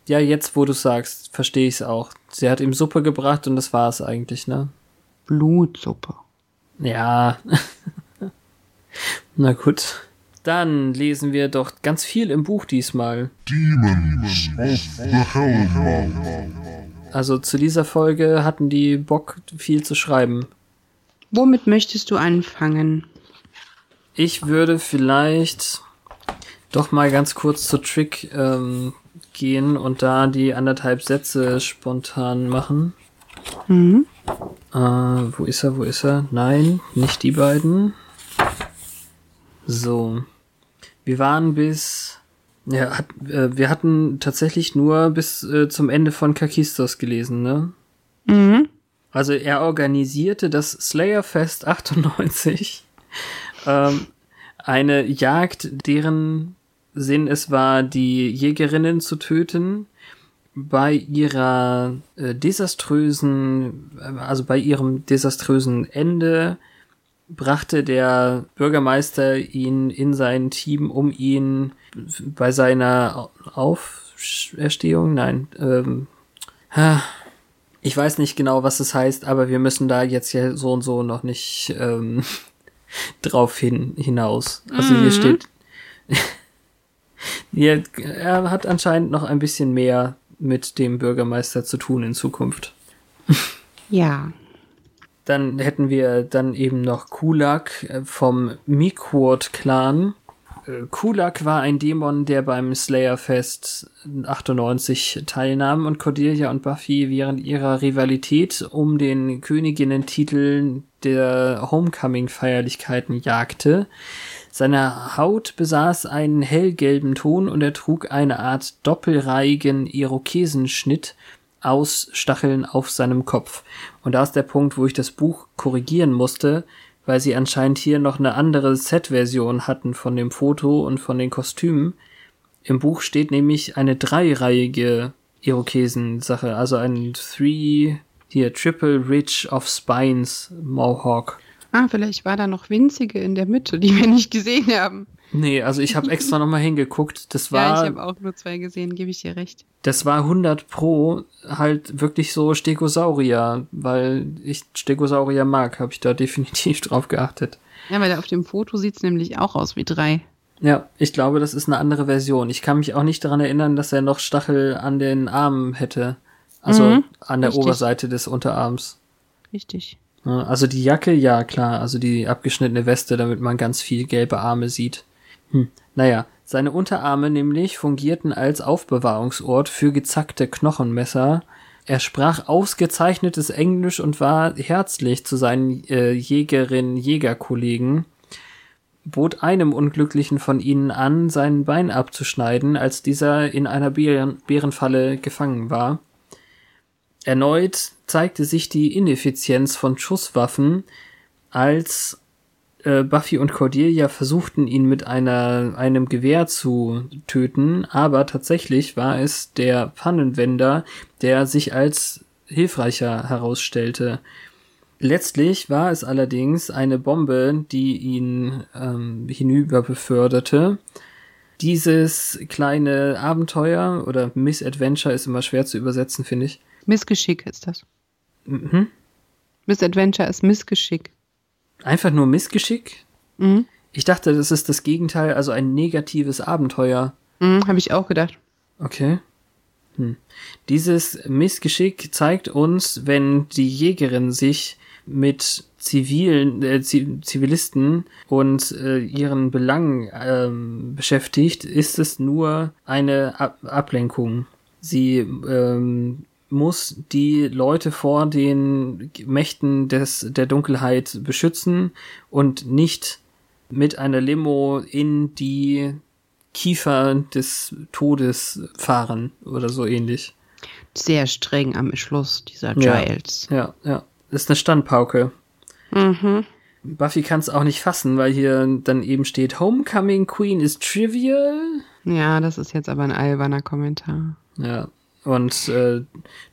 S2: Ja, jetzt, wo du sagst, verstehe ich es auch. Sie hat ihm Suppe gebracht und das war es eigentlich, ne?
S1: Blutsuppe.
S2: Ja. Na gut. Dann lesen wir doch ganz viel im Buch diesmal.
S3: Demons of the Hellmouth.
S2: Also zu dieser Folge hatten die Bock, viel zu schreiben.
S1: Womit möchtest du anfangen?
S2: Ich würde vielleicht doch mal ganz kurz zu Trick ähm, gehen und da die anderthalb Sätze spontan machen.
S1: Mhm.
S2: Äh, wo ist er, wo ist er? Nein, nicht die beiden. So. Wir waren bis. Ja, hat, äh, wir hatten tatsächlich nur bis äh, zum Ende von Kakistos gelesen, ne?
S1: Mhm.
S2: Also er organisierte das Slayerfest 98, ähm, eine Jagd, deren Sinn es war, die Jägerinnen zu töten. Bei ihrer äh, desaströsen, äh, also bei ihrem desaströsen Ende brachte der Bürgermeister ihn in sein Team, um ihn bei seiner Auferstehung, nein, ähm, ich weiß nicht genau, was es heißt, aber wir müssen da jetzt ja so und so noch nicht ähm, drauf hin, hinaus. Also hier
S1: Mhm.
S2: steht, hier, er hat anscheinend noch ein bisschen mehr mit dem Bürgermeister zu tun in Zukunft.
S1: Ja.
S2: Dann hätten wir dann eben noch Kulak äh, vom Miquot-Clan. Äh, Kulak war ein Dämon, der beim Slayerfest 98 teilnahm und Cordelia und Buffy während ihrer Rivalität um den Königinnen-Titel der Homecoming-Feierlichkeiten jagte. Seine Haut besaß einen hellgelben Ton und er trug eine Art doppelreihigen Irokesenschnitt aus Stacheln auf seinem Kopf. Und da ist der Punkt, wo ich das Buch korrigieren musste, weil sie anscheinend hier noch eine andere Set-Version hatten von dem Foto und von den Kostümen. Im Buch steht nämlich eine dreireihige Irokesen-Sache, also ein Three, hier, Triple Ridge of Spines Mohawk.
S1: Ah, vielleicht war da noch winzige in der Mitte, die wir nicht gesehen haben.
S2: Nee, also ich habe extra nochmal hingeguckt. Das
S1: ja,
S2: war,
S1: ich habe auch nur zwei gesehen, gebe ich dir recht.
S2: das war 100 pro halt wirklich so Stegosaurier, weil ich Stegosaurier mag, habe ich da definitiv drauf geachtet.
S1: Ja, weil auf dem Foto sieht's nämlich auch aus wie drei.
S2: Ja, ich glaube, das ist eine andere Version. Ich kann mich auch nicht daran erinnern, dass er noch Stachel an den Armen hätte. Also
S1: Mhm,
S2: an der
S1: richtig.
S2: Oberseite des Unterarms.
S1: Richtig.
S2: Ja, Also die Jacke, ja klar, also die abgeschnittene Weste, damit man ganz viel gelbe Arme sieht. Hm. Naja, seine Unterarme nämlich fungierten als Aufbewahrungsort für gezackte Knochenmesser. Er sprach ausgezeichnetes Englisch und war herzlich zu seinen äh, Jägerinnen-Jägerkollegen, bot einem Unglücklichen von ihnen an, sein Bein abzuschneiden, als dieser in einer Bären Bärenfalle gefangen war. Erneut zeigte sich die Ineffizienz von Schusswaffen, als äh, Buffy und Cordelia versuchten, ihn mit einer, einem Gewehr zu töten, aber tatsächlich war es der Pfannenwender, der sich als hilfreicher herausstellte. Letztlich war es allerdings eine Bombe, die ihn ähm, hinüber beförderte. Dieses kleine Abenteuer oder Misadventure ist immer schwer zu übersetzen, finde ich.
S1: Missgeschick ist das.
S2: Mhm.
S1: Misadventure ist Missgeschick.
S2: Einfach nur Missgeschick?
S1: Mhm.
S2: Ich dachte, das ist das Gegenteil, also ein negatives Abenteuer.
S1: Mhm, Habe ich auch gedacht.
S2: Okay. Hm. Dieses Missgeschick zeigt uns, wenn die Jägerin sich mit zivilen äh, Zi- Zivilisten und äh, ihren Belangen ähm, beschäftigt, ist es nur eine Ab Ablenkung. Sie ähm, muss die Leute vor den Mächten des der Dunkelheit beschützen und nicht mit einer Limo in die Kiefer des Todes fahren oder so ähnlich.
S1: Sehr streng am Schluss, dieser
S2: Ja.
S1: Giles.
S2: Ja, ja. Das ist eine Standpauke.
S1: Mhm.
S2: Buffy kann es auch nicht fassen, weil hier dann eben steht, Homecoming Queen is trivial.
S1: Ja, das ist jetzt aber ein alberner Kommentar.
S2: Ja. Und äh,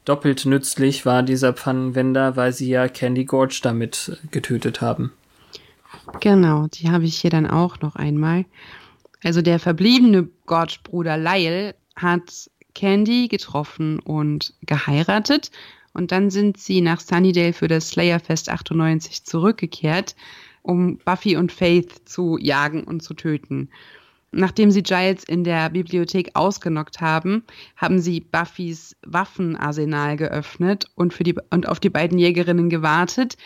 S2: doppelt nützlich war dieser Pfannenwender, weil sie ja Candy Gorge damit getötet haben.
S1: Genau, die habe ich hier dann auch noch einmal. Also der verbliebene Gorge-Bruder Lyle hat Candy getroffen und geheiratet. Und dann sind sie nach Sunnydale für das Slayerfest 98 zurückgekehrt, um Buffy und Faith zu jagen und zu töten. Nachdem sie Giles in der Bibliothek ausgenockt haben, haben sie Buffys Waffenarsenal geöffnet und, für die, und auf die beiden Jägerinnen gewartet,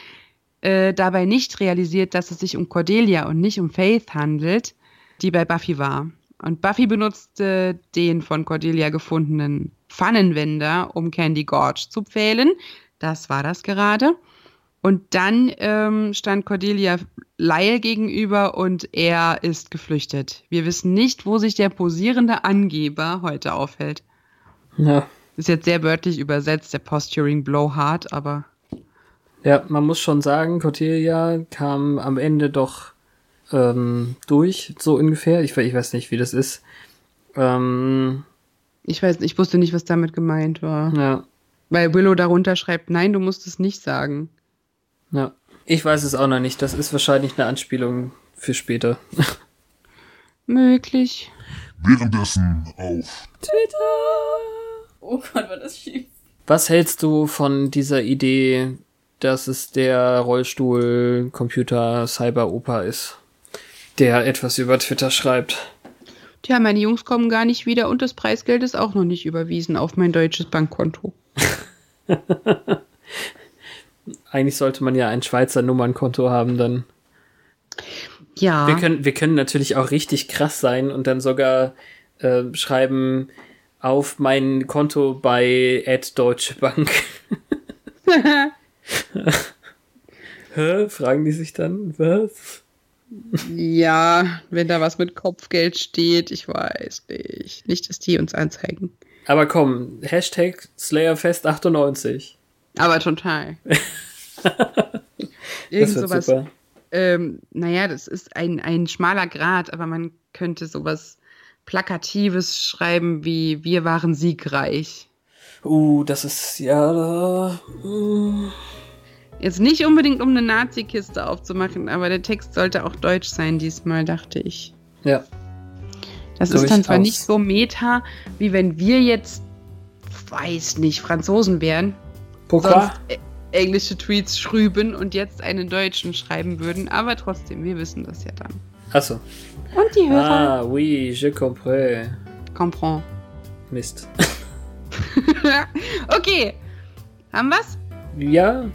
S1: äh, dabei nicht realisiert, dass es sich um Cordelia und nicht um Faith handelt, die bei Buffy war. Und Buffy benutzte den von Cordelia gefundenen Pfannenwender, um Candy Gorge zu pfählen. Das war das gerade. Und dann ähm, stand Cordelia Lyle gegenüber und er ist geflüchtet. Wir wissen nicht, wo sich der posierende Angeber heute aufhält.
S2: Ja.
S1: Ist jetzt sehr wörtlich übersetzt, der Posturing Blowhard, aber
S2: Ja, man muss schon sagen, Cordelia kam am Ende doch ähm, durch, so ungefähr. Ich, ich weiß nicht, wie das ist. Ähm,
S1: ich weiß, ich wusste nicht, was damit gemeint war.
S2: ja,
S1: Weil Willow darunter schreibt, nein, du musst es nicht sagen.
S2: Ja. Ich weiß es auch noch nicht. Das ist wahrscheinlich eine Anspielung für später.
S1: Möglich.
S3: Währenddessen auf
S4: Oh Gott, war das schief.
S2: Was hältst du von dieser Idee, dass es der Rollstuhl-Computer-Cyber-Opa ist, der etwas über Twitter schreibt?
S1: Tja, meine Jungs kommen gar nicht wieder und das Preisgeld ist auch noch nicht überwiesen auf mein deutsches Bankkonto.
S2: Eigentlich sollte man ja ein Schweizer Nummernkonto haben, dann.
S1: Ja.
S2: Wir können, wir können natürlich auch richtig krass sein und dann sogar äh, schreiben auf mein Konto bei Deutsche Bank. Hä? Fragen die sich dann, was?
S1: ja, wenn da was mit Kopfgeld steht, ich weiß nicht. Nicht, dass die uns anzeigen.
S2: Aber komm, Hashtag Slayerfest98.
S1: Aber total.
S2: Das
S1: Irgend
S2: wird
S1: sowas.
S2: super.
S1: Ähm, naja, das ist ein, ein schmaler Grad, aber man könnte sowas Plakatives schreiben wie Wir waren siegreich.
S2: Uh, das ist, ja, mm,
S1: Jetzt nicht unbedingt, um eine Nazi-Kiste aufzumachen, aber der Text sollte auch deutsch sein diesmal, dachte ich.
S2: Ja.
S1: Das ist dann zwar
S2: Durchaus.
S1: nicht so meta, wie wenn wir jetzt, weiß nicht, Franzosen wären,
S2: Pourquoi?
S1: sonst äh, englische Tweets schrüben und jetzt einen deutschen schreiben würden, aber trotzdem, wir wissen das ja dann.
S2: Achso.
S1: Und die Hörer
S2: Ah, oui, je comprends.
S1: comprend.
S2: Mist.
S1: okay, haben wir's?
S2: Ja,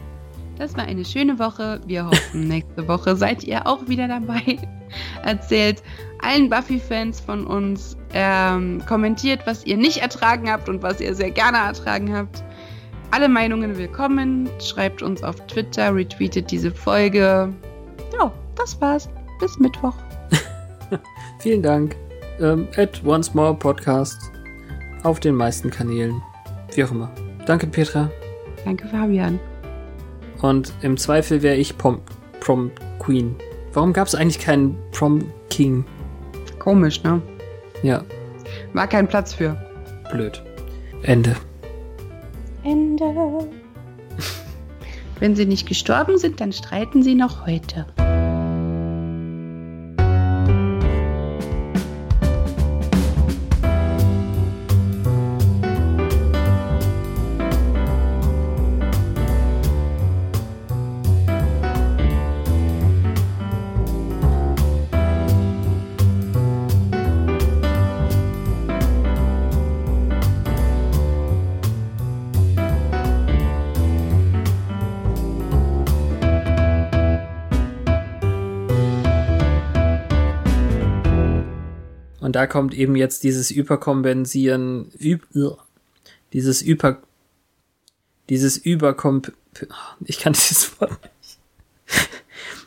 S1: Das war eine schöne Woche. Wir hoffen, nächste Woche seid ihr auch wieder dabei. Erzählt allen Buffy-Fans von uns, ähm, kommentiert, was ihr nicht ertragen habt und was ihr sehr gerne ertragen habt. Alle Meinungen willkommen. Schreibt uns auf Twitter, retweetet diese Folge. Ja, das war's. Bis Mittwoch.
S2: vielen Dank. Ähm, at Once More Podcast. Auf den meisten Kanälen. Wie auch immer. Danke, Petra.
S1: Danke, Fabian.
S2: Und im Zweifel wäre ich Pom Prom Queen. Warum gab es eigentlich keinen Prom King?
S1: Komisch, ne?
S2: Ja,
S1: War kein Platz für.
S2: blöd. Ende.
S1: Ende. Wenn sie nicht gestorben sind, dann streiten sie noch heute.
S2: da kommt eben jetzt dieses Überkompensieren, üb, dieses Über, dieses Überkomp, ich kann dieses Wort nicht.